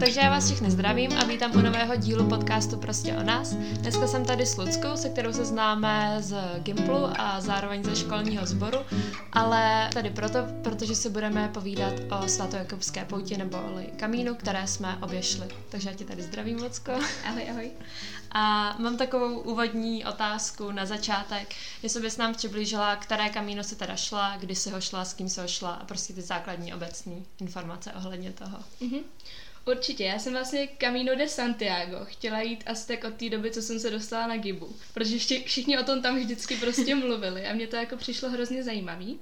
Takže já vás všechny zdravím a vítám u nového dílu podcastu Prostě o nás. Dneska jsem tady s Luckou, se kterou se známe z Gimplu a zároveň ze školního sboru, ale tady proto, protože si budeme povídat o svatojakubské pouti nebo kamínu, které jsme oběšli. Takže já tě tady zdravím, Lucko. Ahoj, ahoj. A mám takovou úvodní otázku na začátek, jestli bys nám přiblížila, které kamíno se teda šla, kdy se ho šla, s kým se ho šla a prostě ty základní obecní informace ohledně toho. Mm-hmm. Určitě, já jsem vlastně Camino de Santiago chtěla jít asi tak od té doby, co jsem se dostala na Gibu, protože všichni o tom tam vždycky prostě mluvili a mně to jako přišlo hrozně zajímavý.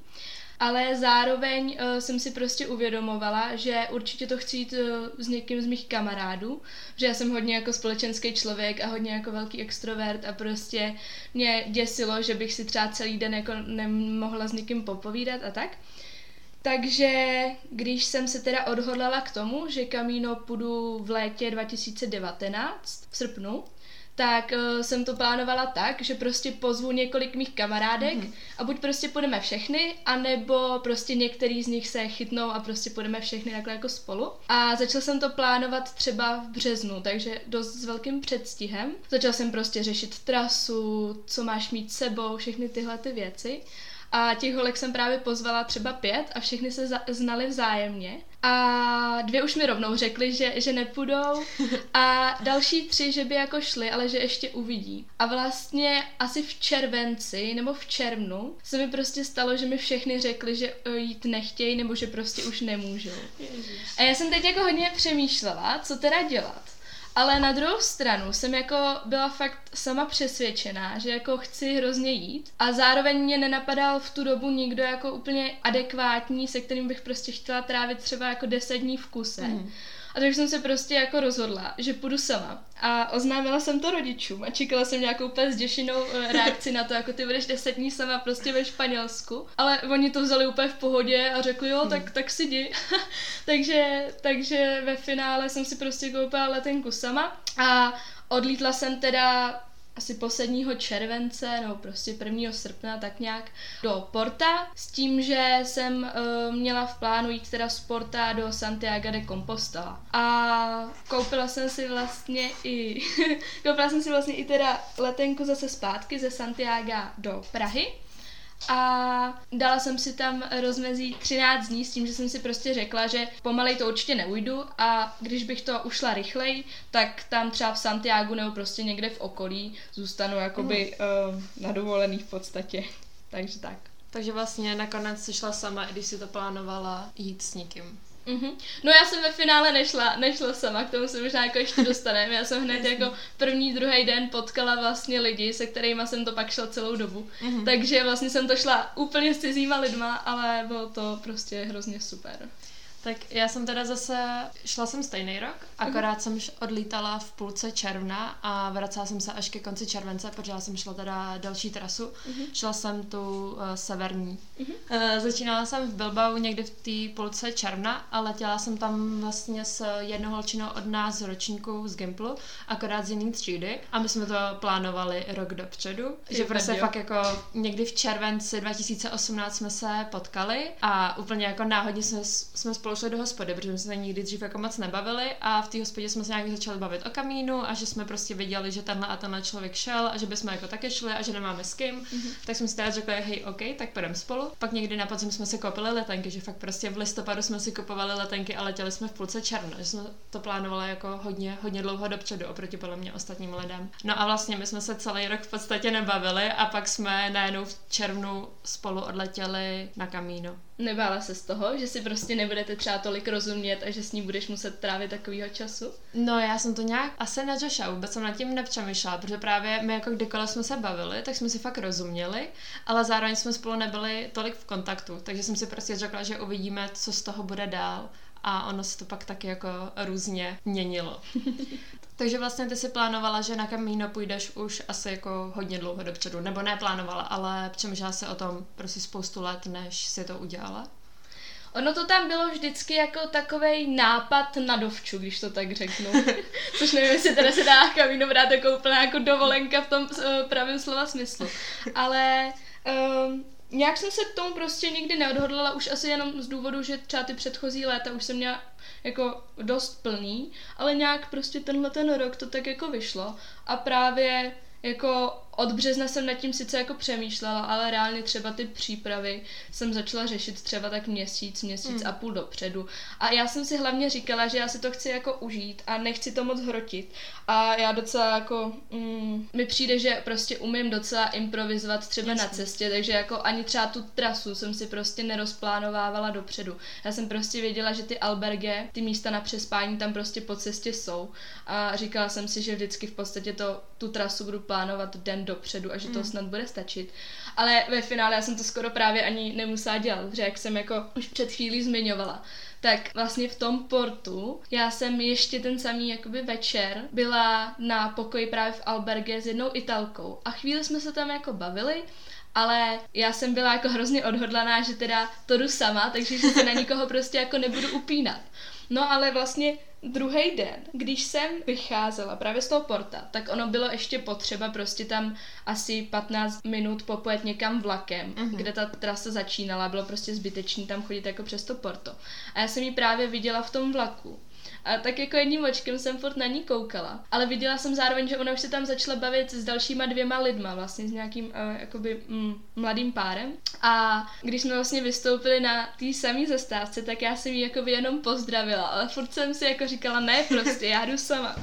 Ale zároveň uh, jsem si prostě uvědomovala, že určitě to chci jít uh, s někým z mých kamarádů, že já jsem hodně jako společenský člověk a hodně jako velký extrovert a prostě mě děsilo, že bych si třeba celý den jako nemohla s někým popovídat a tak. Takže když jsem se teda odhodlala k tomu, že Kamíno půjdu v létě 2019, v srpnu, tak uh, jsem to plánovala tak, že prostě pozvu několik mých kamarádek mm-hmm. a buď prostě půjdeme všechny, anebo prostě některý z nich se chytnou a prostě půjdeme všechny takhle jako spolu. A začala jsem to plánovat třeba v březnu, takže dost s velkým předstihem. Začala jsem prostě řešit trasu, co máš mít sebou, všechny tyhle ty věci. A těch holek jsem právě pozvala třeba pět a všechny se za- znali vzájemně. A dvě už mi rovnou řekly, že, že nepůjdou a další tři, že by jako šly, ale že ještě uvidí. A vlastně asi v červenci nebo v červnu se mi prostě stalo, že mi všechny řekly, že e, jít nechtějí nebo že prostě už nemůžou. A já jsem teď jako hodně přemýšlela, co teda dělat. Ale na druhou stranu jsem jako byla fakt sama přesvědčená, že jako chci hrozně jít a zároveň mě nenapadal v tu dobu nikdo jako úplně adekvátní, se kterým bych prostě chtěla trávit třeba jako deset dní v kuse. Mm. A takže jsem se prostě jako rozhodla, že půjdu sama. A oznámila jsem to rodičům a čekala jsem nějakou úplně zděšenou eh, reakci na to, jako ty budeš deset dní sama prostě ve Španělsku. Ale oni to vzali úplně v pohodě a řekli, jo, tak, tak si jdi. takže, takže ve finále jsem si prostě koupila letenku sama a odlítla jsem teda asi posledního července nebo prostě 1. srpna tak nějak do Porta s tím, že jsem uh, měla v plánu jít teda z Porta do Santiago de Compostela. A koupila jsem si vlastně i koupila jsem si vlastně i teda letenku zase zpátky ze Santiago do Prahy a dala jsem si tam rozmezí 13 dní s tím, že jsem si prostě řekla, že pomalej to určitě neujdu a když bych to ušla rychleji, tak tam třeba v Santiago nebo prostě někde v okolí zůstanu jakoby mm. uh, na dovolený v podstatě. Takže tak. Takže vlastně nakonec si šla sama, i když si to plánovala jít s někým. Mm-hmm. No já jsem ve finále nešla, nešla sama, k tomu se možná jako ještě dostaneme. Já jsem hned jako první, druhý den potkala vlastně lidi, se kterými jsem to pak šla celou dobu. Mm-hmm. Takže vlastně jsem to šla úplně s cizíma lidma, ale bylo to prostě hrozně super. Tak já jsem teda zase, šla jsem stejný rok, akorát jsem odlítala v půlce června a vracela jsem se až ke konci července, protože já jsem šla teda další trasu. Uh-huh. Šla jsem tu uh, severní. Uh-huh. Uh, začínala jsem v Bilbao někdy v té půlce června a letěla jsem tam vlastně s jednou holčinou od nás z ročníku z Gimplu, akorát z jiný třídy a my jsme to plánovali rok dopředu, že prostě jo. fakt jako někdy v červenci 2018 jsme se potkali a úplně jako náhodně jsme, jsme spolu šli do hospody, protože jsme se nikdy dřív jako moc nebavili a v té hospodě jsme se nějak začali bavit o kamínu a že jsme prostě viděli, že tenhle a tenhle člověk šel a že bychom jako taky šli a že nemáme s kým. Mm-hmm. Tak jsme si teda řekli, hej, OK, tak půjdeme spolu. Pak někdy na podzim jsme si koupili letenky, že fakt prostě v listopadu jsme si kupovali letenky a letěli jsme v půlce června, že jsme to plánovali jako hodně, hodně dlouho dopředu oproti podle mě ostatním lidem. No a vlastně my jsme se celý rok v podstatě nebavili a pak jsme najednou v červnu spolu odletěli na kamínu. Nebála se z toho, že si prostě nebudete třeba tolik rozumět a že s ní budeš muset trávit takovýho času? No já jsem to nějak asi neřešila, vůbec jsem nad tím nepřemýšlela, protože právě my jako kdykoliv jsme se bavili, tak jsme si fakt rozuměli, ale zároveň jsme spolu nebyli tolik v kontaktu, takže jsem si prostě řekla, že uvidíme, co z toho bude dál a ono se to pak taky jako různě měnilo. Takže vlastně ty si plánovala, že na Camino půjdeš už asi jako hodně dlouho dopředu, nebo ne plánovala, ale přemýšlela se o tom prostě spoustu let, než si to udělala? Ono to tam bylo vždycky jako takový nápad na dovču, když to tak řeknu. Což nevím, jestli teda se dá Camino brát jako úplná jako dovolenka v tom uh, pravém slova smyslu. Ale um, nějak jsem se k tomu prostě nikdy neodhodlala, už asi jenom z důvodu, že třeba ty předchozí léta už jsem měla jako dost plný, ale nějak prostě tenhle ten rok to tak jako vyšlo. A právě jako od března jsem nad tím sice jako přemýšlela, ale reálně třeba ty přípravy jsem začala řešit třeba tak měsíc, měsíc mm. a půl dopředu. A já jsem si hlavně říkala, že já si to chci jako užít a nechci to moc hrotit. A já docela jako, mm, mi přijde, že prostě umím docela improvizovat třeba Jasně. na cestě, takže jako ani třeba tu trasu jsem si prostě nerozplánovávala dopředu. Já jsem prostě věděla, že ty alberge, ty místa na přespání tam prostě po cestě jsou. A říkala jsem si, že vždycky v podstatě to, tu trasu budu plánovat den dopředu a že to mm. snad bude stačit. Ale ve finále já jsem to skoro právě ani nemusela dělat, že jak jsem jako už před chvílí zmiňovala, tak vlastně v tom portu já jsem ještě ten samý jakoby večer byla na pokoji právě v Alberge s jednou Italkou a chvíli jsme se tam jako bavili ale já jsem byla jako hrozně odhodlaná, že teda to jdu sama, takže že se na nikoho prostě jako nebudu upínat. No ale vlastně druhý den, když jsem vycházela právě z toho porta, tak ono bylo ještě potřeba prostě tam asi 15 minut popojet někam vlakem, mm-hmm. kde ta trasa začínala, bylo prostě zbytečný tam chodit jako přes to porto. A já jsem ji právě viděla v tom vlaku. A tak jako jedním očkem jsem furt na ní koukala. Ale viděla jsem zároveň, že ona už se tam začala bavit s dalšíma dvěma lidma, vlastně s nějakým uh, jakoby mm, mladým párem. A když jsme vlastně vystoupili na té samé zastávce, tak já jsem ji jako jenom pozdravila, ale furt jsem si jako říkala, ne prostě, já jdu sama.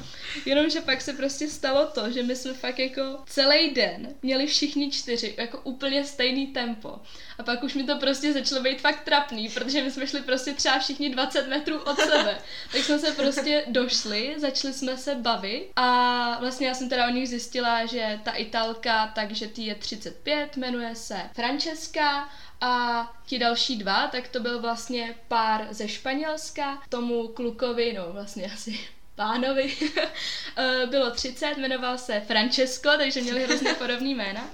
Jenomže pak se prostě stalo to, že my jsme fakt jako celý den měli všichni čtyři jako úplně stejný tempo. A pak už mi to prostě začalo být fakt trapný, protože my jsme šli prostě třeba všichni 20 metrů od sebe. tak jsme se prostě došli, začali jsme se bavit a vlastně já jsem teda o nich zjistila, že ta Italka, takže ty je 35, jmenuje se Francesca a ti další dva, tak to byl vlastně pár ze Španělska, tomu klukovi, no vlastně asi pánovi, eh, bylo 30, jmenoval se Francesco, takže měli hrozně podobný jména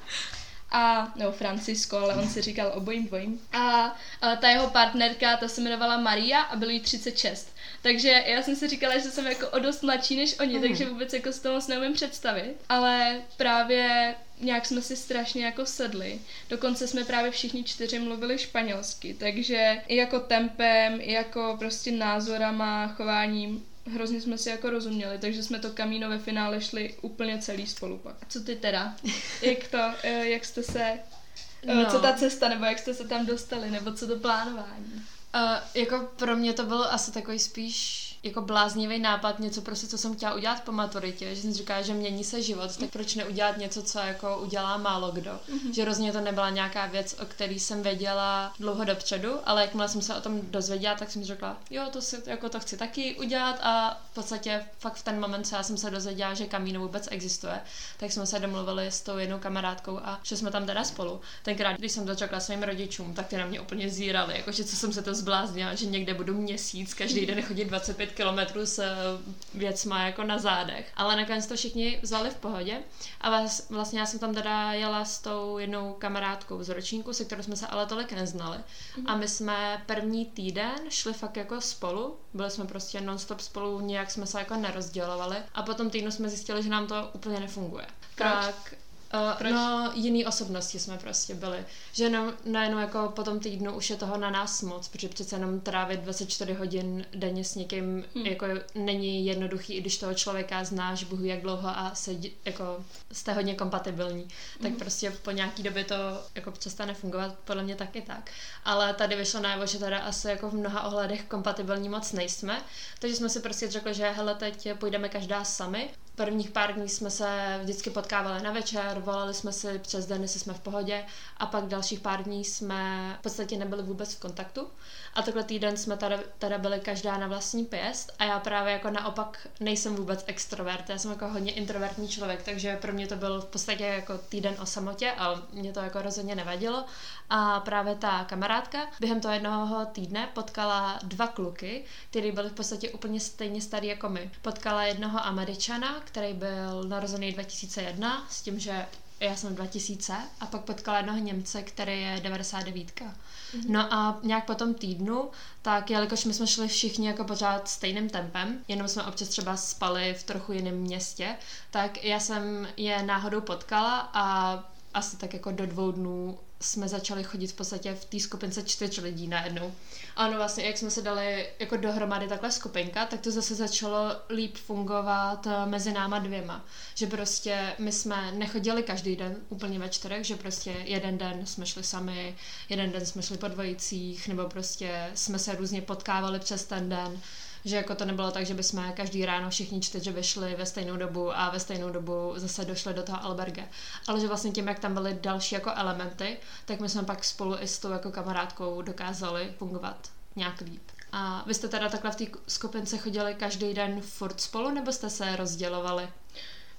a, nebo Francisco, ale on si říkal obojím dvojím. A, a ta jeho partnerka, ta se jmenovala Maria a bylo jí 36. Takže já jsem si říkala, že jsem jako o dost mladší než oni, mm. takže vůbec jako z toho moc neumím představit. Ale právě nějak jsme si strašně jako sedli. Dokonce jsme právě všichni čtyři mluvili španělsky, takže i jako tempem, i jako prostě názorama, chováním hrozně jsme si jako rozuměli, takže jsme to kamíno ve finále šli úplně celý spolu pak. Co ty teda? Jak to, eh, jak jste se, eh, no. co ta cesta, nebo jak jste se tam dostali, nebo co to plánování? Uh, jako pro mě to byl asi takový spíš jako bláznivý nápad, něco prostě, co jsem chtěla udělat po maturitě, že jsem říkala, že mění se život, tak proč neudělat něco, co jako udělá málo kdo. Mm-hmm. Že rozhodně to nebyla nějaká věc, o který jsem věděla dlouho dopředu, ale jakmile jsem se o tom dozvěděla, tak jsem řekla, jo, to si jako to chci taky udělat a v podstatě fakt v ten moment, co já jsem se dozvěděla, že kamíno vůbec existuje, tak jsme se domluvili s tou jednou kamarádkou a že jsme tam teda spolu. Tenkrát, když jsem to řekla svým rodičům, tak ty na mě úplně zírali, jakože co jsem se to zbláznila, že někde budu měsíc, každý den chodit 25 5 kilometrů s eh, věcma jako na zádech. Ale nakonec to všichni vzali v pohodě a vlastně já jsem tam teda jela s tou jednou kamarádkou z ročníku, se kterou jsme se ale tolik neznali. Mm-hmm. A my jsme první týden šli fakt jako spolu, byli jsme prostě non-stop spolu, nějak jsme se jako nerozdělovali a potom týdnu jsme zjistili, že nám to úplně nefunguje. Proč? Tak Uh, no, jiný osobnosti jsme prostě byli. Že jenom, najednou jako po tom týdnu už je toho na nás moc, protože přece jenom trávit 24 hodin denně s někým hmm. jako není jednoduchý, i když toho člověka znáš bohu jak dlouho a se, jako jste hodně kompatibilní, tak hmm. prostě po nějaký době to jako přestane fungovat, podle mě taky tak. Ale tady vyšlo najevo, že teda asi jako v mnoha ohledech kompatibilní moc nejsme, takže jsme si prostě řekli, že hele, teď půjdeme každá sami Prvních pár dní jsme se vždycky potkávali na večer, volali jsme si přes den, jestli jsme v pohodě a pak dalších pár dní jsme v podstatě nebyli vůbec v kontaktu. A takhle týden jsme tady, tady byli každá na vlastní pěst a já právě jako naopak nejsem vůbec extrovert, já jsem jako hodně introvertní člověk, takže pro mě to byl v podstatě jako týden o samotě a mě to jako rozhodně nevadilo. A právě ta kamarádka během toho jednoho týdne potkala dva kluky, kteří byli v podstatě úplně stejně starý jako my. Potkala jednoho Američana, který byl narozený 2001, s tím, že já jsem 2000 a pak potkala jednoho Němce, který je 99. Mm-hmm. No a nějak po tom týdnu, tak jelikož my jsme šli všichni jako pořád stejným tempem, jenom jsme občas třeba spali v trochu jiném městě, tak já jsem je náhodou potkala a asi tak jako do dvou dnů jsme začali chodit v podstatě v té skupince čtyř lidí najednou. A ono vlastně, jak jsme se dali jako dohromady takhle skupinka, tak to zase začalo líp fungovat eh, mezi náma dvěma. Že prostě my jsme nechodili každý den úplně ve čtyřech, že prostě jeden den jsme šli sami, jeden den jsme šli po dvojicích, nebo prostě jsme se různě potkávali přes ten den že jako to nebylo tak, že bychom každý ráno všichni čtyři vyšli ve stejnou dobu a ve stejnou dobu zase došli do toho alberge. Ale že vlastně tím, jak tam byly další jako elementy, tak my jsme pak spolu i s tou jako kamarádkou dokázali fungovat nějak líp. A vy jste teda takhle v té skupince chodili každý den furt spolu, nebo jste se rozdělovali?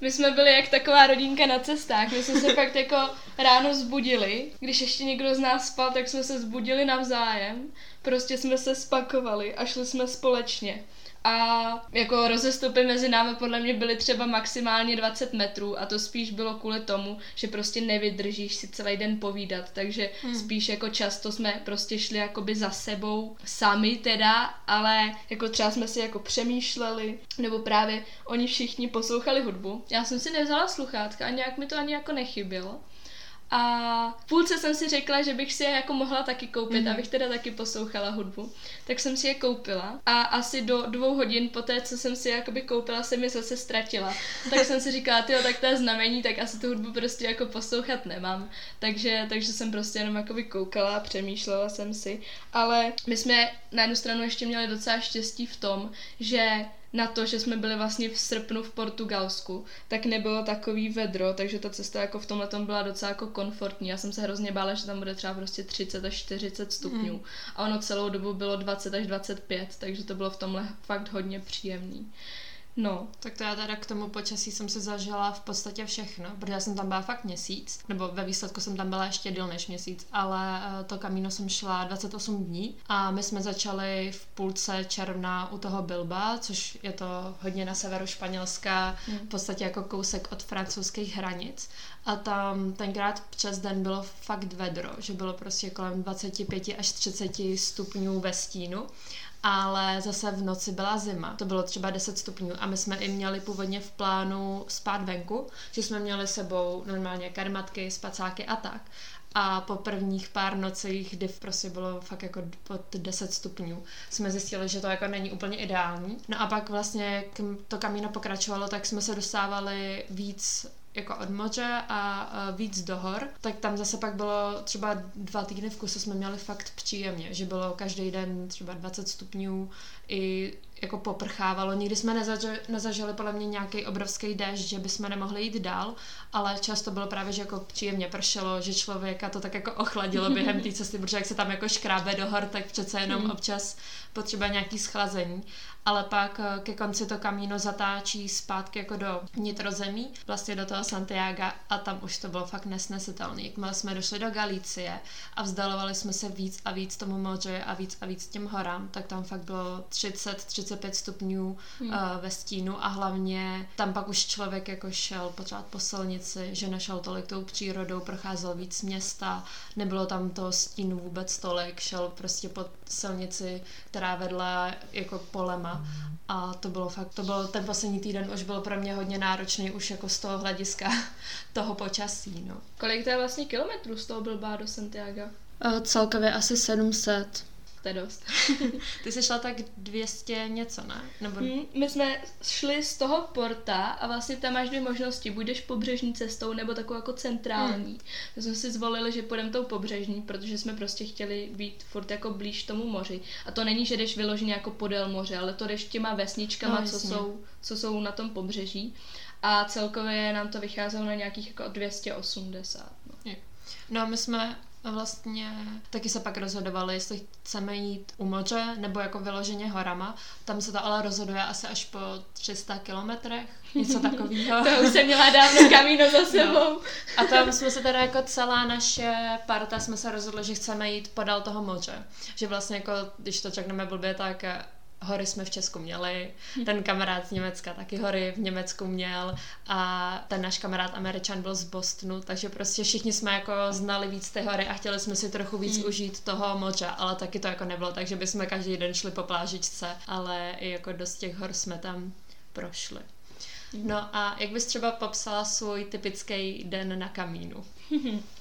My jsme byli jak taková rodinka na cestách. My jsme se fakt jako ráno zbudili. Když ještě někdo z nás spal, tak jsme se zbudili navzájem. Prostě jsme se spakovali a šli jsme společně. A jako rozestupy mezi námi podle mě byly třeba maximálně 20 metrů a to spíš bylo kvůli tomu, že prostě nevydržíš si celý den povídat, takže hmm. spíš jako často jsme prostě šli jakoby za sebou sami teda, ale jako třeba jsme si jako přemýšleli, nebo právě oni všichni poslouchali hudbu. Já jsem si nevzala sluchátka a nějak mi to ani jako nechybělo. A v půlce jsem si řekla, že bych si je jako mohla taky koupit, mm. abych teda taky poslouchala hudbu. Tak jsem si je koupila a asi do dvou hodin po té, co jsem si je jakoby koupila, jsem je zase ztratila. Tak jsem si říkala, tyjo, tak to je znamení, tak asi tu hudbu prostě jako poslouchat nemám. Takže, takže jsem prostě jenom jakoby koukala a přemýšlela jsem si. Ale my jsme na jednu stranu ještě měli docela štěstí v tom, že na to, že jsme byli vlastně v srpnu v Portugalsku, tak nebylo takový vedro, takže ta cesta jako v tomhle tom byla docela jako komfortní. Já jsem se hrozně bála, že tam bude třeba prostě 30 až 40 stupňů. Mm. A ono celou dobu bylo 20 až 25, takže to bylo v tomhle fakt hodně příjemný. No. Tak to já teda k tomu počasí jsem se zažila v podstatě všechno, protože já jsem tam byla fakt měsíc, nebo ve výsledku jsem tam byla ještě díl než měsíc, ale eh, to kamíno jsem šla 28 dní a my jsme začali v půlce června u toho Bilba, což je to hodně na severu Španělska, hmm. v podstatě jako kousek od francouzských hranic. A tam tenkrát přes den bylo fakt vedro, že bylo prostě kolem 25 až 30 stupňů ve stínu ale zase v noci byla zima, to bylo třeba 10 stupňů a my jsme i měli původně v plánu spát venku, že jsme měli sebou normálně karmatky, spacáky a tak. A po prvních pár nocích, kdy prostě bylo fakt jako pod 10 stupňů, jsme zjistili, že to jako není úplně ideální. No a pak vlastně, jak to kamíno pokračovalo, tak jsme se dostávali víc jako od moře a uh, víc do hor, tak tam zase pak bylo třeba dva týdny v kuse jsme měli fakt příjemně, že bylo každý den třeba 20 stupňů i jako poprchávalo. Nikdy jsme nezažili, nezažili podle mě nějaký obrovský déšť, že bychom nemohli jít dál, ale často bylo právě, že jako příjemně pršelo, že člověka to tak jako ochladilo během té cesty, protože jak se tam jako škrábe do hor, tak přece jenom hmm. občas potřeba nějaký schlazení ale pak eh, ke konci to kamíno zatáčí zpátky jako do vnitrozemí, vlastně do toho Santiago a tam už to bylo fakt nesnesitelné. Jakmile jsme došli do Galicie a vzdalovali jsme se víc a víc tomu moři a víc a víc těm horám, tak tam fakt bylo 30-35 stupňů hmm. uh, ve stínu a hlavně tam pak už člověk jako šel pořád po silnici, že nešel tolik tou přírodou, procházel víc města, nebylo tam to stínu vůbec tolik, šel prostě po silnici, která vedla jako polema a to bylo fakt, to byl ten poslední týden už byl pro mě hodně náročný už jako z toho hlediska toho počasí, no. Kolik to je vlastně kilometrů z toho Bilbao do Santiago? Uh, celkově asi 700 to je dost. Ty jsi šla tak 200 něco, ne? Nebo... Hmm, my jsme šli z toho porta a vlastně tam máš dvě možnosti. Budeš pobřežní cestou nebo takovou jako centrální. Hmm. My jsme si zvolili, že půjdeme tou pobřežní, protože jsme prostě chtěli být furt jako blíž tomu moři. A to není, že jdeš vyloženě jako podél moře, ale to jdeš těma vesničkama, no, co, jsou, co jsou na tom pobřeží. A celkově nám to vycházelo na nějakých jako 280. No, no my jsme vlastně taky se pak rozhodovali, jestli chceme jít u moře nebo jako vyloženě horama. Tam se to ale rozhoduje asi až po 300 kilometrech, něco takového. to už jsem měla dávno kamíno za sebou. No. A tam jsme se teda jako celá naše parta jsme se rozhodli, že chceme jít podal toho moře. Že vlastně jako, když to řekneme blbě, tak hory jsme v Česku měli, ten kamarád z Německa taky hory v Německu měl a ten náš kamarád Američan byl z Bostonu, takže prostě všichni jsme jako znali víc ty hory a chtěli jsme si trochu víc hmm. užít toho moře, ale taky to jako nebylo, takže bychom každý den šli po plážičce, ale i jako dost těch hor jsme tam prošli. No a jak bys třeba popsala svůj typický den na kamínu?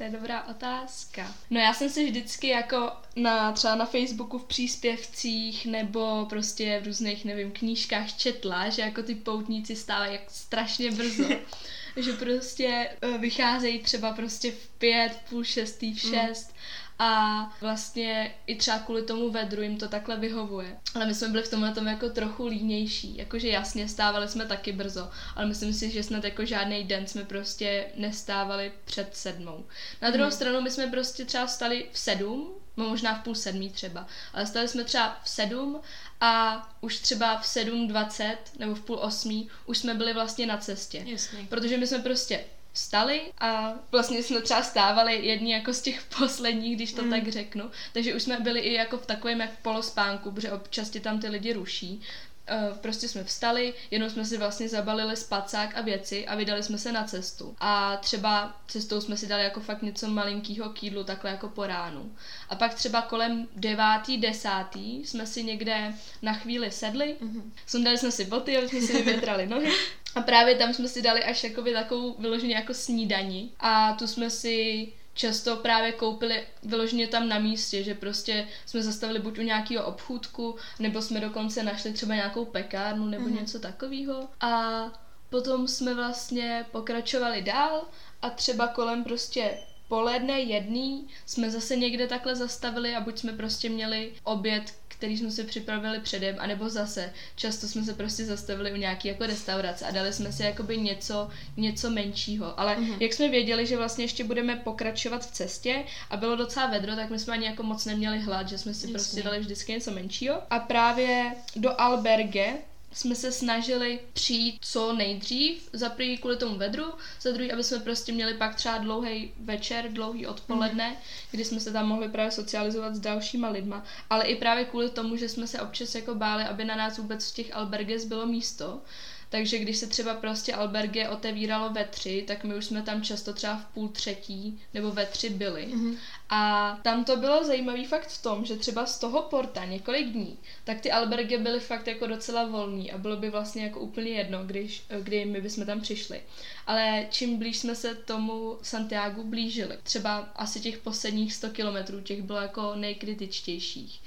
To je dobrá otázka. No já jsem si vždycky jako na třeba na Facebooku v příspěvcích nebo prostě v různých, nevím, knížkách četla, že jako ty poutníci stávají jak strašně brzo. že prostě eh, vycházejí třeba prostě v pět, půl šestý, v šest mm a vlastně i třeba kvůli tomu vedru jim to takhle vyhovuje. Ale my jsme byli v tomhle tom jako trochu línější, jakože jasně stávali jsme taky brzo, ale myslím si, že snad jako žádný den jsme prostě nestávali před sedmou. Na druhou hmm. stranu my jsme prostě třeba stali v sedm, no možná v půl sedmí třeba, ale stali jsme třeba v sedm a už třeba v sedm dvacet nebo v půl osmí už jsme byli vlastně na cestě. Jasně. Protože my jsme prostě vstali a vlastně jsme třeba stávali jedni jako z těch posledních, když to mm. tak řeknu. Takže už jsme byli i jako v takovém jak polospánku, protože občas tě tam ty lidi ruší. Uh, prostě jsme vstali, jenom jsme si vlastně zabalili spacák a věci a vydali jsme se na cestu. A třeba cestou jsme si dali jako fakt něco malinkého kýdlu, takhle jako po ránu. A pak třeba kolem devátý, desátý jsme si někde na chvíli sedli, mm-hmm. sundali jsme si boty, aby jsme si vyvětrali nohy a právě tam jsme si dali až jakoby takovou vyloženě jako snídani a tu jsme si často právě koupili vyloženě tam na místě, že prostě jsme zastavili buď u nějakého obchůdku, nebo jsme dokonce našli třeba nějakou pekárnu nebo mm-hmm. něco takového. A potom jsme vlastně pokračovali dál a třeba kolem prostě poledne jedný jsme zase někde takhle zastavili a buď jsme prostě měli oběd, který jsme si připravili předem, anebo zase často jsme se prostě zastavili u nějaký jako restaurace a dali jsme si jakoby něco, něco menšího. Ale mm-hmm. jak jsme věděli, že vlastně ještě budeme pokračovat v cestě a bylo docela vedro, tak my jsme ani jako moc neměli hlad, že jsme si Jasně. prostě dali vždycky něco menšího. A právě do alberge jsme se snažili přijít co nejdřív, za prvý kvůli tomu vedru, za druhý, aby jsme prostě měli pak třeba dlouhý večer, dlouhý odpoledne, mm. kdy jsme se tam mohli právě socializovat s dalšíma lidma, ale i právě kvůli tomu, že jsme se občas jako báli, aby na nás vůbec v těch alberges bylo místo, takže když se třeba prostě alberge otevíralo ve tři, tak my už jsme tam často třeba v půl třetí nebo ve tři byli. Mm-hmm. A tam to bylo zajímavý fakt v tom, že třeba z toho porta několik dní, tak ty alberge byly fakt jako docela volný a bylo by vlastně jako úplně jedno, když, kdy my bychom tam přišli. Ale čím blíž jsme se tomu Santiago blížili, třeba asi těch posledních 100 kilometrů, těch bylo jako nejkritičtějších,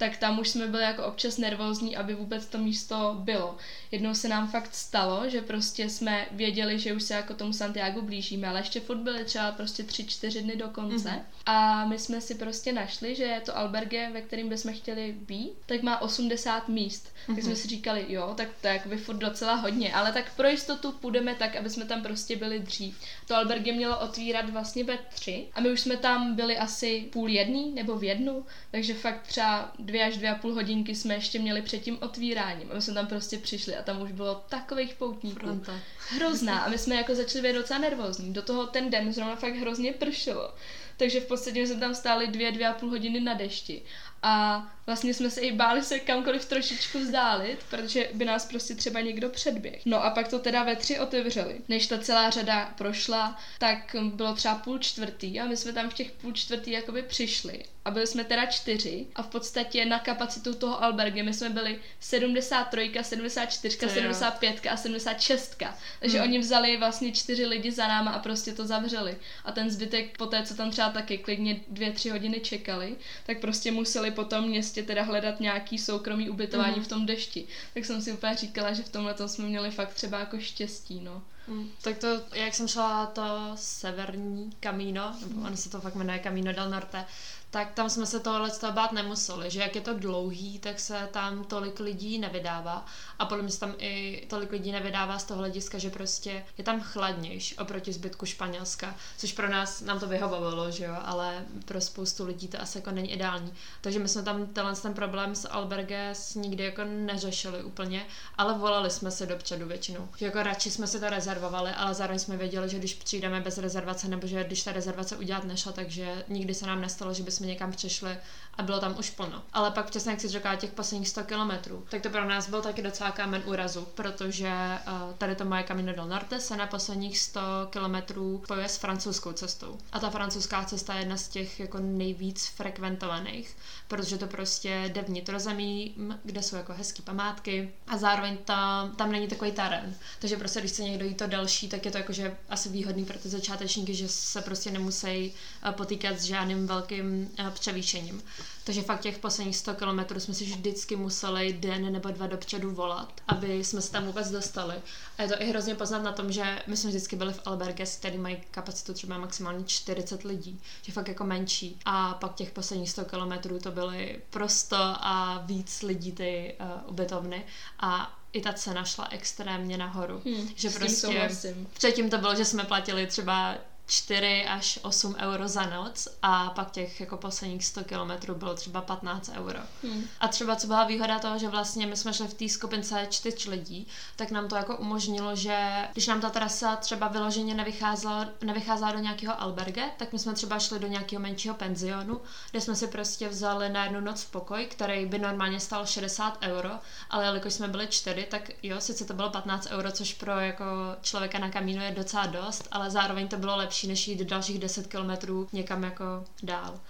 tak tam už jsme byli jako občas nervózní, aby vůbec to místo bylo. Jednou se nám fakt stalo, že prostě jsme věděli, že už se jako tomu Santiago blížíme, ale ještě furt byly třeba prostě tři, čtyři dny do konce. Mm-hmm. A my jsme si prostě našli, že to alberge, ve kterým bychom chtěli být, tak má 80 míst. Mm-hmm. Tak jsme si říkali, jo, tak to je jakoby furt docela hodně, ale tak pro jistotu půjdeme tak, aby jsme tam prostě byli dřív. To alberge mělo otvírat vlastně ve tři a my už jsme tam byli asi půl jedný nebo v jednu, takže fakt třeba dvě až dvě a půl hodinky jsme ještě měli před tím otvíráním. A my jsme tam prostě přišli a tam už bylo takových poutníků. Fronta. Hrozná. A my jsme jako začali být docela nervózní. Do toho ten den zrovna fakt hrozně pršelo. Takže v podstatě jsme tam stáli dvě, dvě a půl hodiny na dešti. A vlastně jsme se i báli se kamkoliv trošičku vzdálit, protože by nás prostě třeba někdo předběh. No a pak to teda ve tři otevřeli. Než ta celá řada prošla, tak bylo třeba půl čtvrtý a my jsme tam v těch půl čtvrtý jakoby přišli. A byli jsme teda čtyři a v podstatě na kapacitu toho alberge my jsme byli 73, 74, 75 a 76. Takže hmm. oni vzali vlastně čtyři lidi za náma a prostě to zavřeli. A ten zbytek po té, co tam třeba taky klidně dvě, tři hodiny čekali, tak prostě museli po tom městě teda hledat nějaký soukromý ubytování mm. v tom dešti. Tak jsem si úplně říkala, že v tomhle jsme měli fakt třeba jako štěstí, no. Mm. Tak to, jak jsem šla to severní Camino, nebo mm. ono se to fakt jmenuje Camino del Norte, tak tam jsme se tohle bát nemuseli, že jak je to dlouhý, tak se tam tolik lidí nevydává a podle mě se tam i tolik lidí nevydává z toho hlediska, že prostě je tam chladnější oproti zbytku Španělska, což pro nás nám to vyhovovalo, že jo, ale pro spoustu lidí to asi jako není ideální. Takže my jsme tam tenhle ten problém s alberges nikdy jako neřešili úplně, ale volali jsme se dopředu většinou. Že jako radši jsme si to rezervovali, ale zároveň jsme věděli, že když přijdeme bez rezervace nebo že když ta rezervace udělat nešla, takže nikdy se nám nestalo, že bychom jsme někam přišli a bylo tam už plno. Ale pak přesně, jak jsi řekla, těch posledních 100 kilometrů, tak to pro nás byl taky docela kámen úrazu, protože uh, tady to moje Camino del Norte se na posledních 100 kilometrů spojuje s francouzskou cestou. A ta francouzská cesta je jedna z těch jako nejvíc frekventovaných, protože to prostě jde vnitrozemí, kde jsou jako hezké památky a zároveň tam, tam není takový taren. Takže prostě, když chce někdo jít to další, tak je to jakože asi výhodný pro ty začátečníky, že se prostě nemusí uh, potýkat s žádným velkým uh, převýšením. Takže fakt těch posledních 100 kilometrů jsme si vždycky museli den nebo dva dopředu volat, aby jsme se tam vůbec dostali. A je to i hrozně poznat na tom, že my jsme vždycky byli v Alberges, který mají kapacitu třeba maximálně 40 lidí, že fakt jako menší. A pak těch posledních 100 kilometrů to byly prosto a víc lidí ty uh, ubytovny. A i ta cena šla extrémně nahoru. Hmm, že prostě předtím to bylo, že jsme platili třeba 4 až 8 euro za noc a pak těch jako posledních 100 kilometrů bylo třeba 15 euro. Hmm. A třeba co byla výhoda toho, že vlastně my jsme šli v té skupince čtyř lidí, tak nám to jako umožnilo, že když nám ta trasa třeba vyloženě nevycházela, nevycházela do nějakého alberge, tak my jsme třeba šli do nějakého menšího penzionu, kde jsme si prostě vzali na jednu noc pokoj, který by normálně stál 60 euro, ale jelikož jsme byli čtyři, tak jo, sice to bylo 15 euro, což pro jako člověka na kamínu je docela dost, ale zároveň to bylo lepší lepší, než jít dalších 10 kilometrů někam jako dál.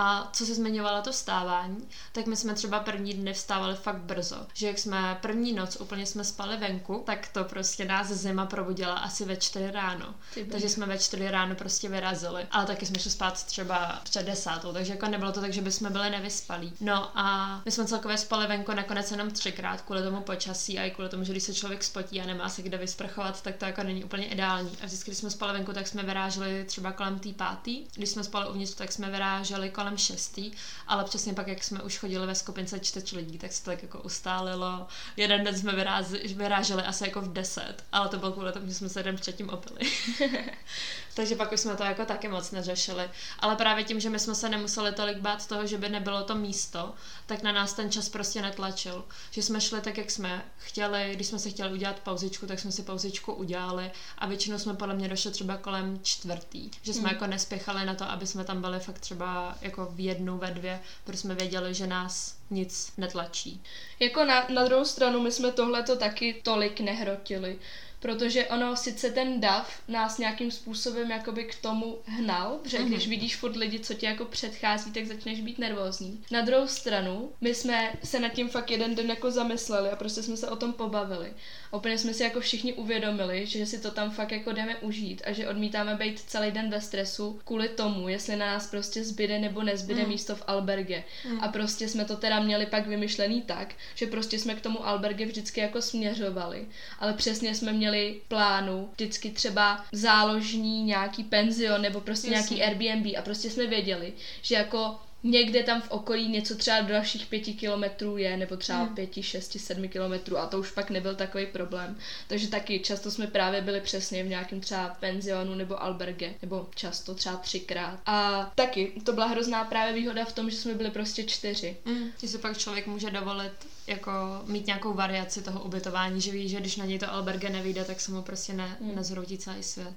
A co se zmiňovala to vstávání, tak my jsme třeba první dny vstávali fakt brzo. Že jak jsme první noc úplně jsme spali venku, tak to prostě nás zima probudila asi ve 4 ráno. Takže jsme ve 4 ráno prostě vyrazili. Ale taky jsme šli spát třeba před desátou, takže jako nebylo to tak, že bychom byli nevyspalí. No a my jsme celkově spali venku nakonec jenom třikrát kvůli tomu počasí a i kvůli tomu, že když se člověk spotí a nemá se kde vysprchovat, tak to jako není úplně ideální. A vždycky, když jsme spali venku, tak jsme vyráželi třeba kolem té pátý. Když jsme spali uvnitř, tak jsme vyráželi kolem šestý, ale přesně pak, jak jsme už chodili ve skupince čtyř lidí, tak se to tak jako ustálilo. Jeden den jsme vyrázi, vyráželi asi jako v deset, ale to bylo kvůli tomu, že jsme se den předtím opili. Takže pak už jsme to jako taky moc neřešili. Ale právě tím, že my jsme se nemuseli tolik bát toho, že by nebylo to místo, tak na nás ten čas prostě netlačil. Že jsme šli tak, jak jsme chtěli, když jsme si chtěli udělat pauzičku, tak jsme si pauzičku udělali a většinou jsme podle mě došli třeba kolem čtvrtý. Že jsme hmm. jako nespěchali na to, aby jsme tam byli fakt třeba jako v jednu, ve dvě, protože jsme věděli, že nás nic netlačí. Jako na, na druhou stranu my jsme tohle to taky tolik nehrotili protože ono sice ten dav nás nějakým způsobem jakoby k tomu hnal, že mm-hmm. když vidíš furt lidi, co tě jako předchází, tak začneš být nervózní. Na druhou stranu, my jsme se nad tím fakt jeden den jako zamysleli a prostě jsme se o tom pobavili. A úplně jsme si jako všichni uvědomili, že si to tam fakt jako jdeme užít a že odmítáme být celý den ve stresu kvůli tomu, jestli na nás prostě zbyde nebo nezbyde mm. místo v alberge. Mm. A prostě jsme to teda měli pak vymyšlený tak, že prostě jsme k tomu alberge vždycky jako směřovali, ale přesně jsme měli měli plánu vždycky třeba záložní nějaký penzion nebo prostě Jasně. nějaký Airbnb a prostě jsme věděli, že jako někde tam v okolí něco třeba do dalších pěti kilometrů je, nebo třeba hmm. pěti, šesti, sedmi kilometrů a to už pak nebyl takový problém. Takže taky často jsme právě byli přesně v nějakém třeba penzionu nebo alberge, nebo často třeba třikrát. A taky to byla hrozná právě výhoda v tom, že jsme byli prostě čtyři. Hmm. Že si pak člověk může dovolit jako mít nějakou variaci toho ubytování, že ví, že když na něj to alberge nevyjde, tak se mu prostě ne, hmm. nezhroutí celý svět.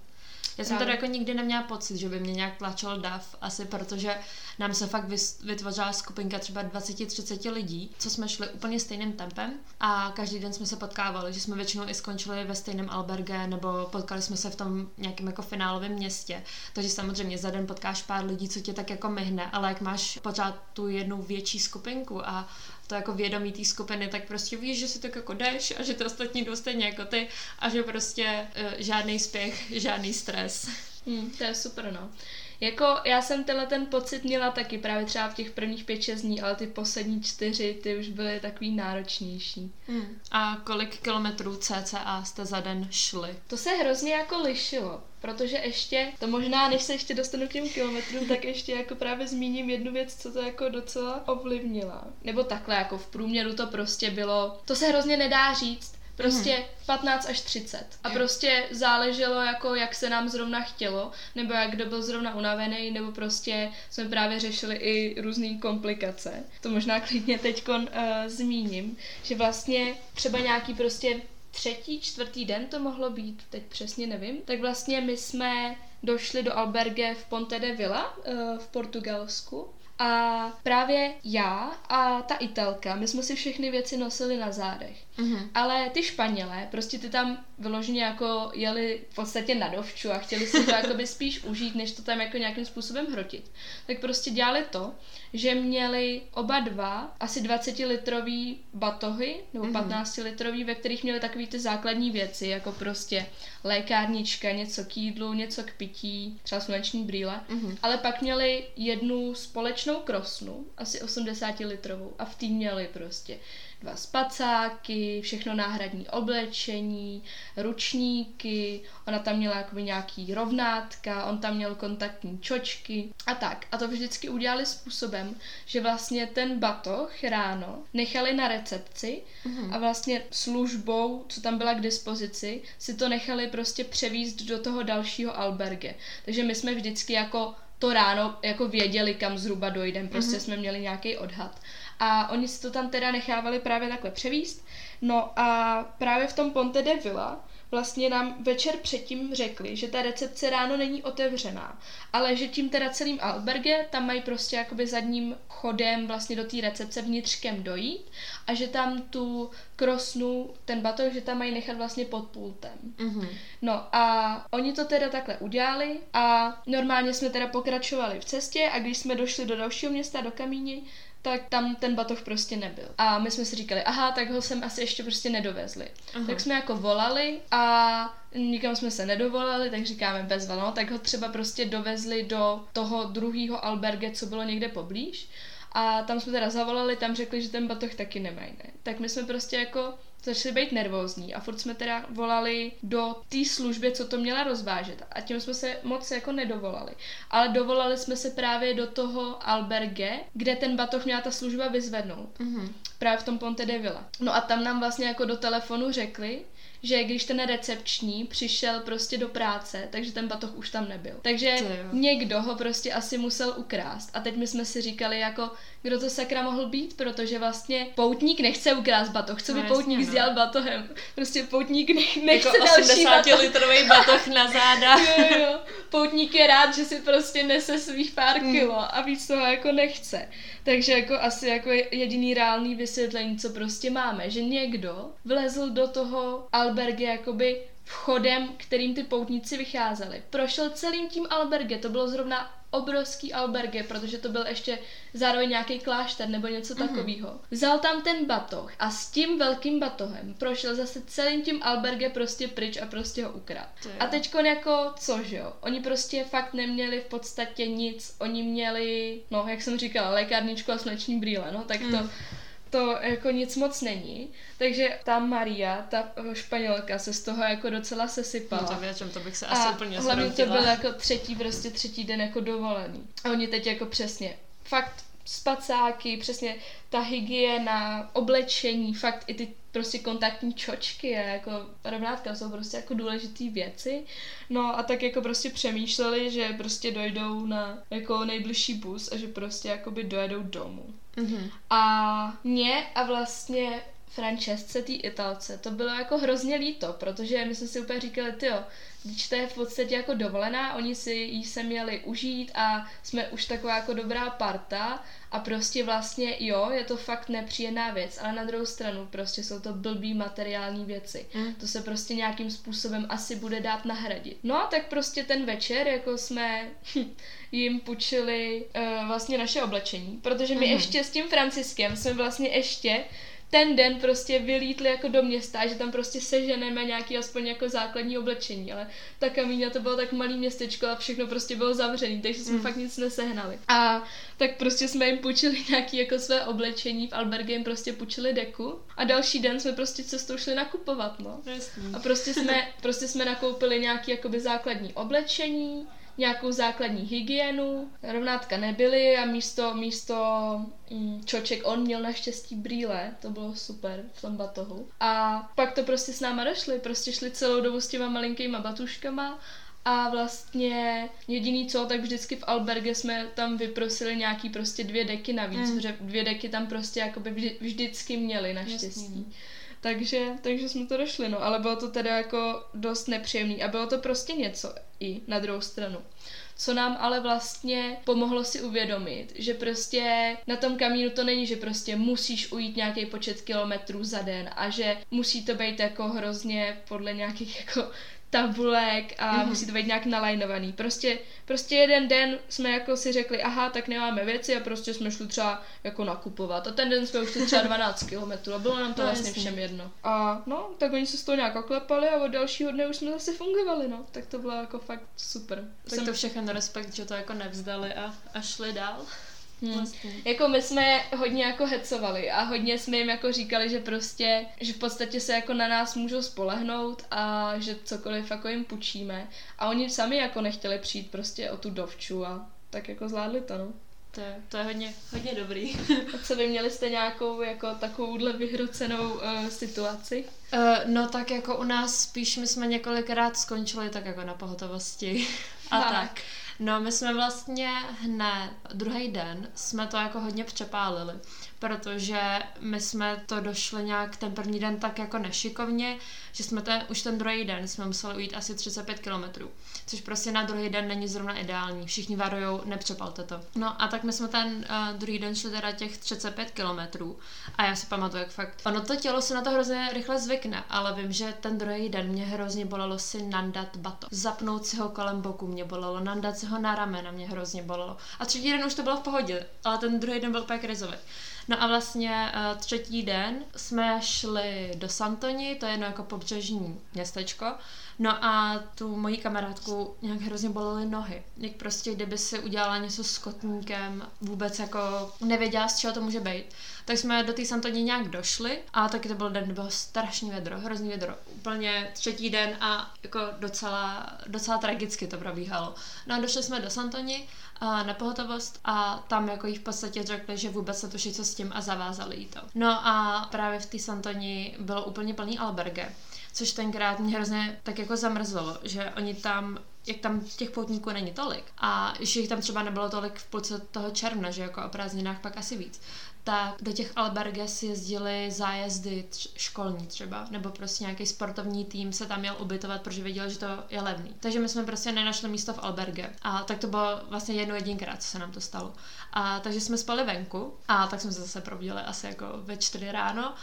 Já jsem tady jako nikdy neměla pocit, že by mě nějak tlačil dav, asi protože nám se fakt vytvořila skupinka třeba 20-30 lidí, co jsme šli úplně stejným tempem a každý den jsme se potkávali, že jsme většinou i skončili ve stejném alberge nebo potkali jsme se v tom nějakém jako finálovém městě. Takže samozřejmě za den potkáš pár lidí, co tě tak jako myhne, ale jak máš pořád tu jednu větší skupinku a to jako vědomí té skupiny, tak prostě víš, že si tak jako jdeš a že to ostatní jdou stejně jako ty a že prostě uh, žádný spěch, žádný stres. Hmm, to je super, no. Jako já jsem tenhle ten pocit měla taky právě třeba v těch prvních pět, šest dní, ale ty poslední čtyři, ty už byly takový náročnější. Hmm. A kolik kilometrů cca jste za den šli? To se hrozně jako lišilo. Protože ještě, to možná, než se ještě dostanu k těm kilometrům, tak ještě jako právě zmíním jednu věc, co to jako docela ovlivnila. Nebo takhle, jako v průměru to prostě bylo, to se hrozně nedá říct, Prostě mm. 15 až 30. A prostě záleželo, jako jak se nám zrovna chtělo, nebo jak kdo byl zrovna unavený, nebo prostě jsme právě řešili i různé komplikace. To možná klidně teď uh, zmíním, že vlastně třeba nějaký prostě třetí, čtvrtý den to mohlo být, teď přesně nevím, tak vlastně my jsme došli do alberge v Ponte de Villa uh, v Portugalsku A právě já a ta Italka, my jsme si všechny věci nosili na zádech. Mm-hmm. Ale ty Španělé, prostě ty tam vyloženě jako jeli v podstatě na dovču a chtěli si to jakoby spíš užít, než to tam jako nějakým způsobem hrotit. Tak prostě dělali to, že měli oba dva asi 20 litrový batohy, nebo mm-hmm. 15 litrový, ve kterých měli takový ty základní věci, jako prostě lékárnička, něco k jídlu, něco k pití, třeba sluneční brýle, mm-hmm. ale pak měli jednu společnou krosnu, asi 80 litrovou a v tým měli prostě dva spacáky, všechno náhradní oblečení, ručníky, ona tam měla jakoby nějaký rovnátka, on tam měl kontaktní čočky a tak. A to vždycky udělali způsobem, že vlastně ten batoh ráno nechali na recepci mm-hmm. a vlastně službou, co tam byla k dispozici, si to nechali prostě převíst do toho dalšího alberge. Takže my jsme vždycky jako to ráno jako věděli, kam zhruba dojdem, prostě mm-hmm. jsme měli nějaký odhad. A oni si to tam teda nechávali právě takhle převíst. No a právě v tom Ponte de Villa vlastně nám večer předtím řekli, že ta recepce ráno není otevřená, ale že tím teda celým alberge tam mají prostě jakoby zadním chodem vlastně do té recepce vnitřkem dojít a že tam tu krosnu, ten batoh, že tam mají nechat vlastně pod pultem. Mm-hmm. No a oni to teda takhle udělali a normálně jsme teda pokračovali v cestě a když jsme došli do dalšího města, do Kamíny, tak tam ten batoh prostě nebyl. A my jsme si říkali, aha, tak ho sem asi ještě prostě nedovezli. Aha. Tak jsme jako volali a nikam jsme se nedovolali, tak říkáme bez no, tak ho třeba prostě dovezli do toho druhého alberge, co bylo někde poblíž. A tam jsme teda zavolali, tam řekli, že ten batoh taky nemají, ne? Tak my jsme prostě jako začali být nervózní a furt jsme teda volali do té služby, co to měla rozvážet a tím jsme se moc jako nedovolali. Ale dovolali jsme se právě do toho alberge, kde ten batoh měla ta služba vyzvednout. Mm-hmm. Právě v tom Ponte de Villa. No a tam nám vlastně jako do telefonu řekli, že když ten recepční přišel prostě do práce, takže ten batoh už tam nebyl. Takže někdo ho prostě asi musel ukrást. A teď my jsme si říkali jako, kdo to sakra mohl být, protože vlastně poutník nechce ukrást batoh. Co by no, poutník no. dělal batohem? Prostě poutník ne- nechce jako další batoh. litrový batoh na záda. jo, jo. Poutník je rád, že si prostě nese svých pár hmm. kilo a víc toho jako nechce. Takže jako asi jako jediný reálný vysvětlení, co prostě máme, že někdo vlezl do toho alberge jakoby vchodem, kterým ty poutníci vycházeli. Prošel celým tím alberge, to bylo zrovna obrovský alberge, protože to byl ještě zároveň nějaký klášter nebo něco mm-hmm. takového. Vzal tam ten batoh a s tím velkým batohem prošel zase celým tím alberge prostě pryč a prostě ho ukrát. A teďko jako co, že jo? Oni prostě fakt neměli v podstatě nic, oni měli, no jak jsem říkala, lékárničku a sluneční brýle, no tak to mm to jako nic moc není. Takže ta Maria, ta španělka, se z toho jako docela sesypala. No to věřím, to bych se asi a úplně hlavně to byl jako třetí, prostě třetí den jako dovolený. A oni teď jako přesně, fakt spacáky, přesně ta hygiena, oblečení, fakt i ty prostě kontaktní čočky a jako rovnátka jsou prostě jako důležité věci. No a tak jako prostě přemýšleli, že prostě dojdou na jako nejbližší bus a že prostě jakoby dojedou domů. Mm-hmm. A mě a vlastně Francesce, té Italce, to bylo jako hrozně líto, protože my jsme si úplně říkali, ty jo, když to je v podstatě jako dovolená, oni si jí se měli užít a jsme už taková jako dobrá parta a prostě vlastně jo, je to fakt nepříjemná věc, ale na druhou stranu prostě jsou to blbý materiální věci. Mm. To se prostě nějakým způsobem asi bude dát nahradit. No a tak prostě ten večer, jako jsme jim půjčili uh, vlastně naše oblečení, protože my mm. ještě s tím Franciskem jsme vlastně ještě ten den prostě vylítli jako do města, že tam prostě seženeme nějaký aspoň jako základní oblečení, ale ta Kamíňa to bylo tak malý městečko a všechno prostě bylo zavřený, takže jsme mm. fakt nic nesehnali. A tak prostě jsme jim půjčili nějaký jako své oblečení, v Alberge jim prostě půjčili deku a další den jsme prostě cestou šli nakupovat, no. A prostě jsme, prostě jsme nakoupili nějaký jakoby základní oblečení, nějakou základní hygienu, rovnátka nebyly a místo, místo mm, čoček on měl naštěstí brýle, to bylo super v tom batohu. A pak to prostě s náma došli, prostě šli celou dobu s těma malinkýma batuškama a vlastně jediný co, tak vždycky v alberge jsme tam vyprosili nějaký prostě dvě deky navíc, mm. protože dvě deky tam prostě jakoby vždy, vždycky měli naštěstí. Jasný. Takže, takže jsme to došli, no, ale bylo to teda jako dost nepříjemný a bylo to prostě něco i na druhou stranu. Co nám ale vlastně pomohlo si uvědomit, že prostě na tom kamínu to není, že prostě musíš ujít nějaký počet kilometrů za den a že musí to být jako hrozně podle nějakých jako tabulek a mm-hmm. musí to být nějak nalajnovaný. Prostě, prostě jeden den jsme jako si řekli, aha, tak nemáme věci a prostě jsme šli třeba jako nakupovat. A ten den jsme už třeba 12 kilometrů a bylo nám to no, vlastně jasný. všem jedno. A no, tak oni se z toho nějak oklepali a od dalšího dne už jsme zase fungovali, no. Tak to bylo jako fakt super. Tak Jsem to všechno respekt, že to jako nevzdali a, a šli dál. Hmm. Vlastně. Jako my jsme hodně jako hecovali a hodně jsme jim jako říkali, že prostě, že v podstatě se jako na nás můžou spolehnout a že cokoliv jako jim půjčíme. A oni sami jako nechtěli přijít prostě o tu dovču a tak jako zvládli to, no. To je, to je hodně, hodně dobrý. A co vy měli jste nějakou jako takovouhle vyhrocenou uh, situaci? Uh, no tak jako u nás spíš my jsme několikrát skončili tak jako na pohotovosti a tak. tak. No, my jsme vlastně hned druhý den jsme to jako hodně přepálili, protože my jsme to došli nějak ten první den tak jako nešikovně, že jsme ten, už ten druhý den jsme museli ujít asi 35 kilometrů, což prostě na druhý den není zrovna ideální. Všichni varujou, nepřepalte to. No a tak my jsme ten uh, druhý den šli teda těch 35 kilometrů a já si pamatuju, jak fakt, ono to tělo se na to hrozně rychle zvykne, ale vím, že ten druhý den mě hrozně bolelo si nandat bato. Zapnout si ho kolem boku mě bolelo, nandat si ho na ramena mě hrozně bolelo. A třetí den už to bylo v pohodě, ale ten druhý den byl úplně krizový. No a vlastně uh, třetí den jsme šli do Santoni, to je jedno jako pobřežní městečko, no a tu moji kamarádku nějak hrozně bolely nohy. Jak prostě, kdyby si udělala něco s kotníkem, vůbec jako nevěděla, z čeho to může být. Tak jsme do té Santoni nějak došli a taky to byl den, kdy bylo strašný vedro, hrozný vedro. Úplně třetí den a jako docela, docela tragicky to probíhalo. No a došli jsme do Santoni na pohotovost a tam jako jí v podstatě řekli, že vůbec netuší, co s tím a zavázali jí to. No a právě v té Santoni bylo úplně plný alberge, což tenkrát mě hrozně tak jako zamrzelo, že oni tam jak tam těch poutníků není tolik a že jich tam třeba nebylo tolik v půlce toho června, že jako o prázdninách pak asi víc, tak do těch alberges jezdili zájezdy tř- školní třeba, nebo prostě nějaký sportovní tým se tam měl ubytovat, protože věděl, že to je levný. Takže my jsme prostě nenašli místo v alberge. A tak to bylo vlastně jedno jedinkrát, co se nám to stalo. A takže jsme spali venku a tak jsme se zase probudili asi jako ve čtyři ráno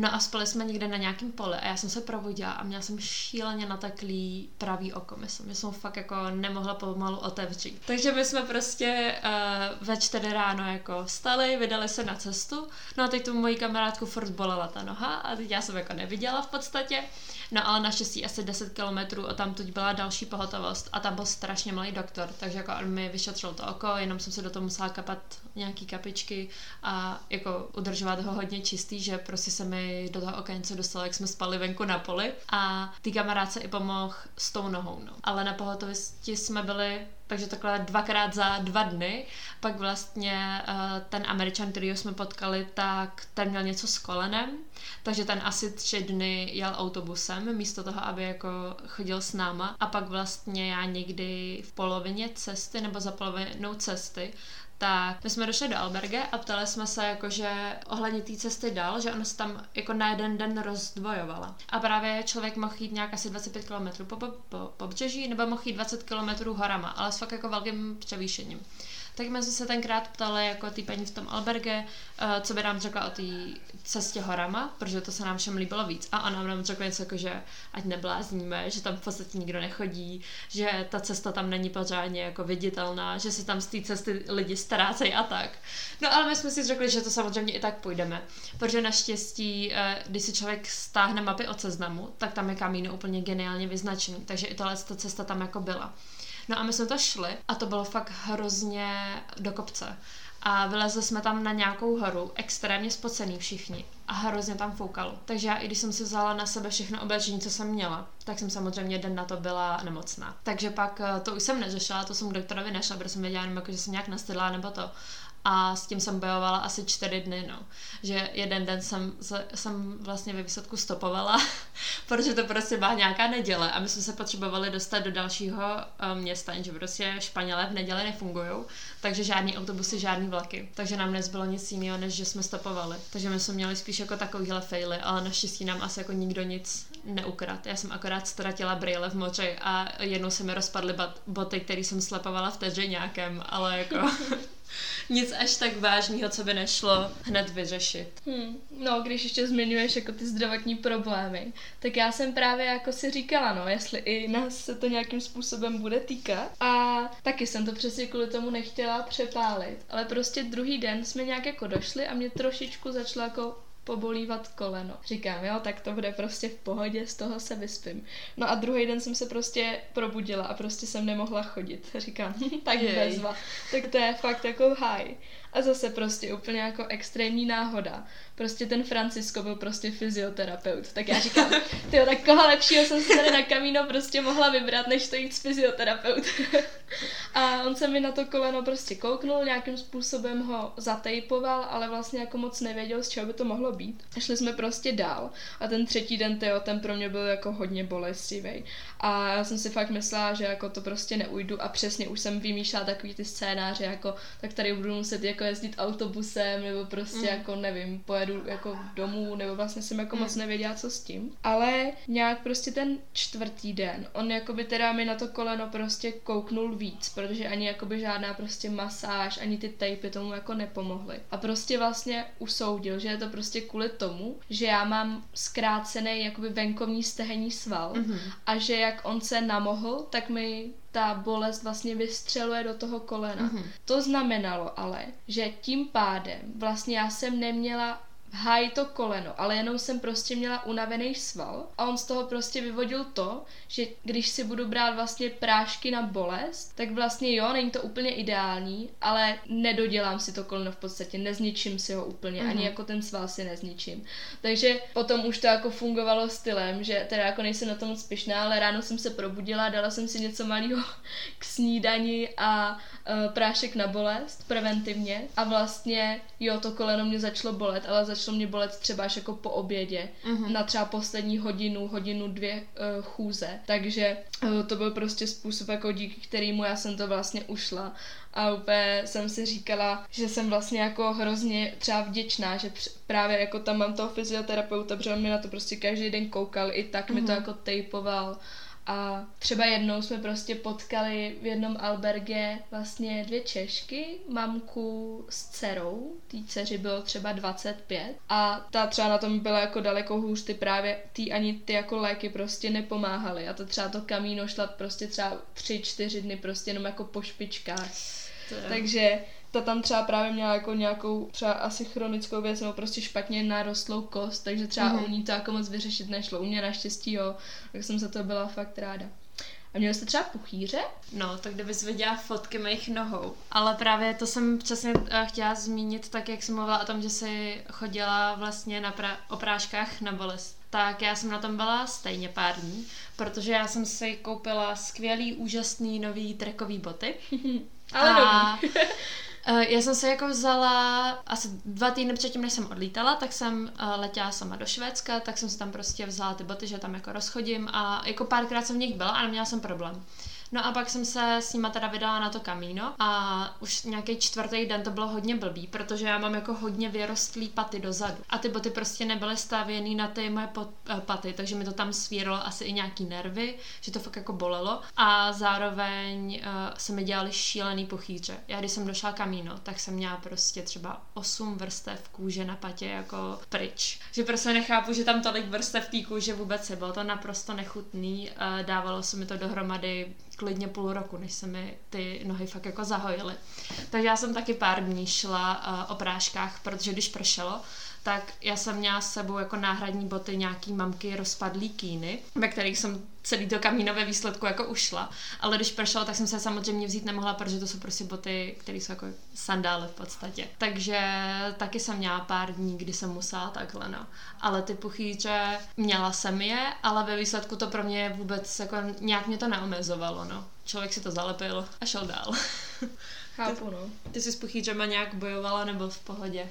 No a spali jsme někde na nějakém poli a já jsem se provodila a měla jsem šíleně nateklý pravý oko, myslím. Já jsem fakt jako nemohla pomalu otevřít. Takže my jsme prostě uh, ve čtyři ráno jako vstali, vydali se na cestu. No a teď tu moji kamarádku furt bolela ta noha a teď já jsem jako neviděla v podstatě. No ale naštěstí asi 10 kilometrů a tam teď byla další pohotovost a tam byl strašně malý doktor, takže jako on mi vyšetřil to oko, jenom jsem se do toho musela kapat nějaký kapičky a jako udržovat ho hodně čistý, že prostě se mi do toho oka něco dostalo, jak jsme spali venku na poli a ty kamarádce i pomohl s tou nohou, no. Ale na pohotovosti jsme byli takže takhle dvakrát za dva dny. Pak vlastně uh, ten Američan, který jsme potkali, tak ten měl něco s kolenem, takže ten asi tři dny jel autobusem, místo toho, aby jako chodil s náma. A pak vlastně já někdy v polovině cesty nebo za polovinou cesty tak my jsme došli do alberge a ptali jsme se jakože ohledně té cesty dál, že ona se tam jako na jeden den rozdvojovala. A právě člověk mohl jít nějak asi 25 km po, po, po, po břeží nebo mohl jít 20 km horama, ale s fakt jako velkým převýšením tak jsme se tenkrát ptali jako ty paní v tom alberge, uh, co by nám řekla o té cestě horama, protože to se nám všem líbilo víc. A ona nám řekla něco jako, že ať neblázníme, že tam v podstatě nikdo nechodí, že ta cesta tam není pořádně jako viditelná, že se tam z té cesty lidi ztrácejí a tak. No ale my jsme si řekli, že to samozřejmě i tak půjdeme, protože naštěstí, uh, když si člověk stáhne mapy od seznamu, tak tam je kamíno úplně geniálně vyznačený, takže i tahle cesta tam jako byla. No a my jsme to šli a to bylo fakt hrozně do kopce. A vylezli jsme tam na nějakou horu, extrémně spocený všichni a hrozně tam foukalo. Takže já, i když jsem si vzala na sebe všechno oblečení, co jsem měla, tak jsem samozřejmě den na to byla nemocná. Takže pak eh, to už jsem neřešila, to jsem doktorovi nešla, protože jsem věděla, jenom jako, že jsem nějak nastydla nebo to. A s tím jsem bojovala asi čtyři dny, no. Že jeden den jsem, jsem vlastně ve výsledku stopovala, protože to prostě byla nějaká neděle a my jsme se potřebovali dostat do dalšího um, města, jenže prostě Španělé v neděli nefungují, takže žádný autobusy, žádný vlaky. Takže nám nezbylo nic jiného, než že jsme stopovali. Takže my jsme měli spíš jako takovýhle faily, ale naštěstí nám asi jako nikdo nic neukrad. Já jsem akorát ztratila brýle v moři a jednou se mi rozpadly boty, které jsem slepovala v nějakém, ale jako nic až tak vážného, co by nešlo hned vyřešit. Hmm. No, když ještě zmiňuješ jako ty zdravotní problémy, tak já jsem právě jako si říkala, no, jestli i nás se to nějakým způsobem bude týkat. A taky jsem to přesně kvůli tomu nechtěla přepálit. Ale prostě druhý den jsme nějak jako došli a mě trošičku začalo jako pobolívat koleno. Říkám, jo, tak to bude prostě v pohodě, z toho se vyspím. No a druhý den jsem se prostě probudila a prostě jsem nemohla chodit. Říkám, tak Jej. bezva. Tak to je fakt jako high. A zase prostě úplně jako extrémní náhoda. Prostě ten Francisco byl prostě fyzioterapeut. Tak já říkám, ty tak koho lepšího jsem se tady na kamíno prostě mohla vybrat, než to jít s fyzioterapeut. a on se mi na to koleno prostě kouknul, nějakým způsobem ho zatejpoval, ale vlastně jako moc nevěděl, z čeho by to mohlo být. A šli jsme prostě dál. A ten třetí den, tyjo, ten pro mě byl jako hodně bolestivý. A já jsem si fakt myslela, že jako to prostě neujdu a přesně už jsem vymýšlela takový ty scénáře, jako tak tady budu muset jako jezdit autobusem, nebo prostě mm. jako nevím, pojedu jako domů, nebo vlastně jsem jako mm. moc nevěděla, co s tím. Ale nějak prostě ten čtvrtý den, on jako by teda mi na to koleno prostě kouknul víc, protože ani jako by žádná prostě masáž, ani ty tejpy tomu jako nepomohly. A prostě vlastně usoudil, že je to prostě kvůli tomu, že já mám zkrácený jakoby venkovní stehenní sval mm-hmm. a že jak on se namohl, tak mi ta bolest vlastně vystřeluje do toho kolena. Mm-hmm. To znamenalo ale, že tím pádem vlastně já jsem neměla hájí to koleno, ale jenom jsem prostě měla unavený sval a on z toho prostě vyvodil to, že když si budu brát vlastně prášky na bolest, tak vlastně jo, není to úplně ideální, ale nedodělám si to koleno v podstatě, nezničím si ho úplně, mm-hmm. ani mhm. jako ten sval si nezničím. Takže potom už to jako fungovalo stylem, že teda jako nejsem na tom moc spišná, ale ráno jsem se probudila, dala jsem si něco malého k snídani a prášek na bolest preventivně a vlastně jo, to koleno mě začalo bolet, ale začalo mě bolet třeba až jako po obědě mm-hmm. na třeba poslední hodinu, hodinu, dvě uh, chůze. Takže uh, to byl prostě způsob, jako díky kterému já jsem to vlastně ušla a úplně jsem si říkala, že jsem vlastně jako hrozně třeba vděčná, že právě jako tam mám toho fyzioterapeuta, protože on mi na to prostě každý den koukal, i tak mm-hmm. mi to mhm. jako tejpoval a třeba jednou jsme prostě potkali v jednom alberge vlastně dvě Češky, mamku s dcerou, tý dceři bylo třeba 25 a ta třeba na tom byla jako daleko hůř, ty právě ty ani ty jako léky prostě nepomáhaly a to třeba to kamíno šla prostě třeba 3-4 dny prostě jenom jako po špičkách. Takže ta tam třeba právě měla jako nějakou třeba asi chronickou věc nebo prostě špatně narostlou kost, takže třeba mm-hmm. u ní to jako moc vyřešit nešlo. U mě naštěstí jo, tak jsem za to byla fakt ráda. A měl jste třeba puchýře? No, tak kdybys viděla fotky mých nohou. Ale právě to jsem přesně eh, chtěla zmínit, tak jak jsem mluvila o tom, že jsi chodila vlastně na pra- opráškách na bolest. Tak já jsem na tom byla stejně pár dní, protože já jsem si koupila skvělý, úžasný nový trekový boty. Ale a já jsem se jako vzala asi dva týdny předtím, než jsem odlítala, tak jsem uh, letěla sama do Švédska, tak jsem si tam prostě vzala ty boty, že tam jako rozchodím a jako párkrát jsem v nich byla a neměla jsem problém. No a pak jsem se s nima teda vydala na to kamíno a už nějaký čtvrtý den to bylo hodně blbý, protože já mám jako hodně vyrostlý paty dozadu. A ty boty prostě nebyly stavěný na ty moje pot, uh, paty, takže mi to tam svíralo asi i nějaký nervy, že to fakt jako bolelo. A zároveň uh, se mi dělali šílený pochýře. Já když jsem došla kamíno, tak jsem měla prostě třeba 8 vrstev kůže na patě jako pryč. Že prostě nechápu, že tam tolik vrstev té kůže vůbec je. Bylo to naprosto nechutný, uh, dávalo se mi to dohromady klidně půl roku, než se mi ty nohy fakt jako zahojily. Takže já jsem taky pár dní šla uh, o práškách, protože když pršelo, tak já jsem měla s sebou jako náhradní boty nějaký mamky rozpadlý kýny, ve kterých jsem celý to kamínové výsledku jako ušla. Ale když pršelo, tak jsem se samozřejmě vzít nemohla, protože to jsou prostě boty, které jsou jako sandály v podstatě. Takže taky jsem měla pár dní, kdy jsem musela takhle, no. Ale ty puchýře, měla jsem je, ale ve výsledku to pro mě vůbec jako nějak mě to neomezovalo, no. Člověk si to zalepil a šel dál. Chápu, no. Ty jsi s puchýřema nějak bojovala nebo v pohodě?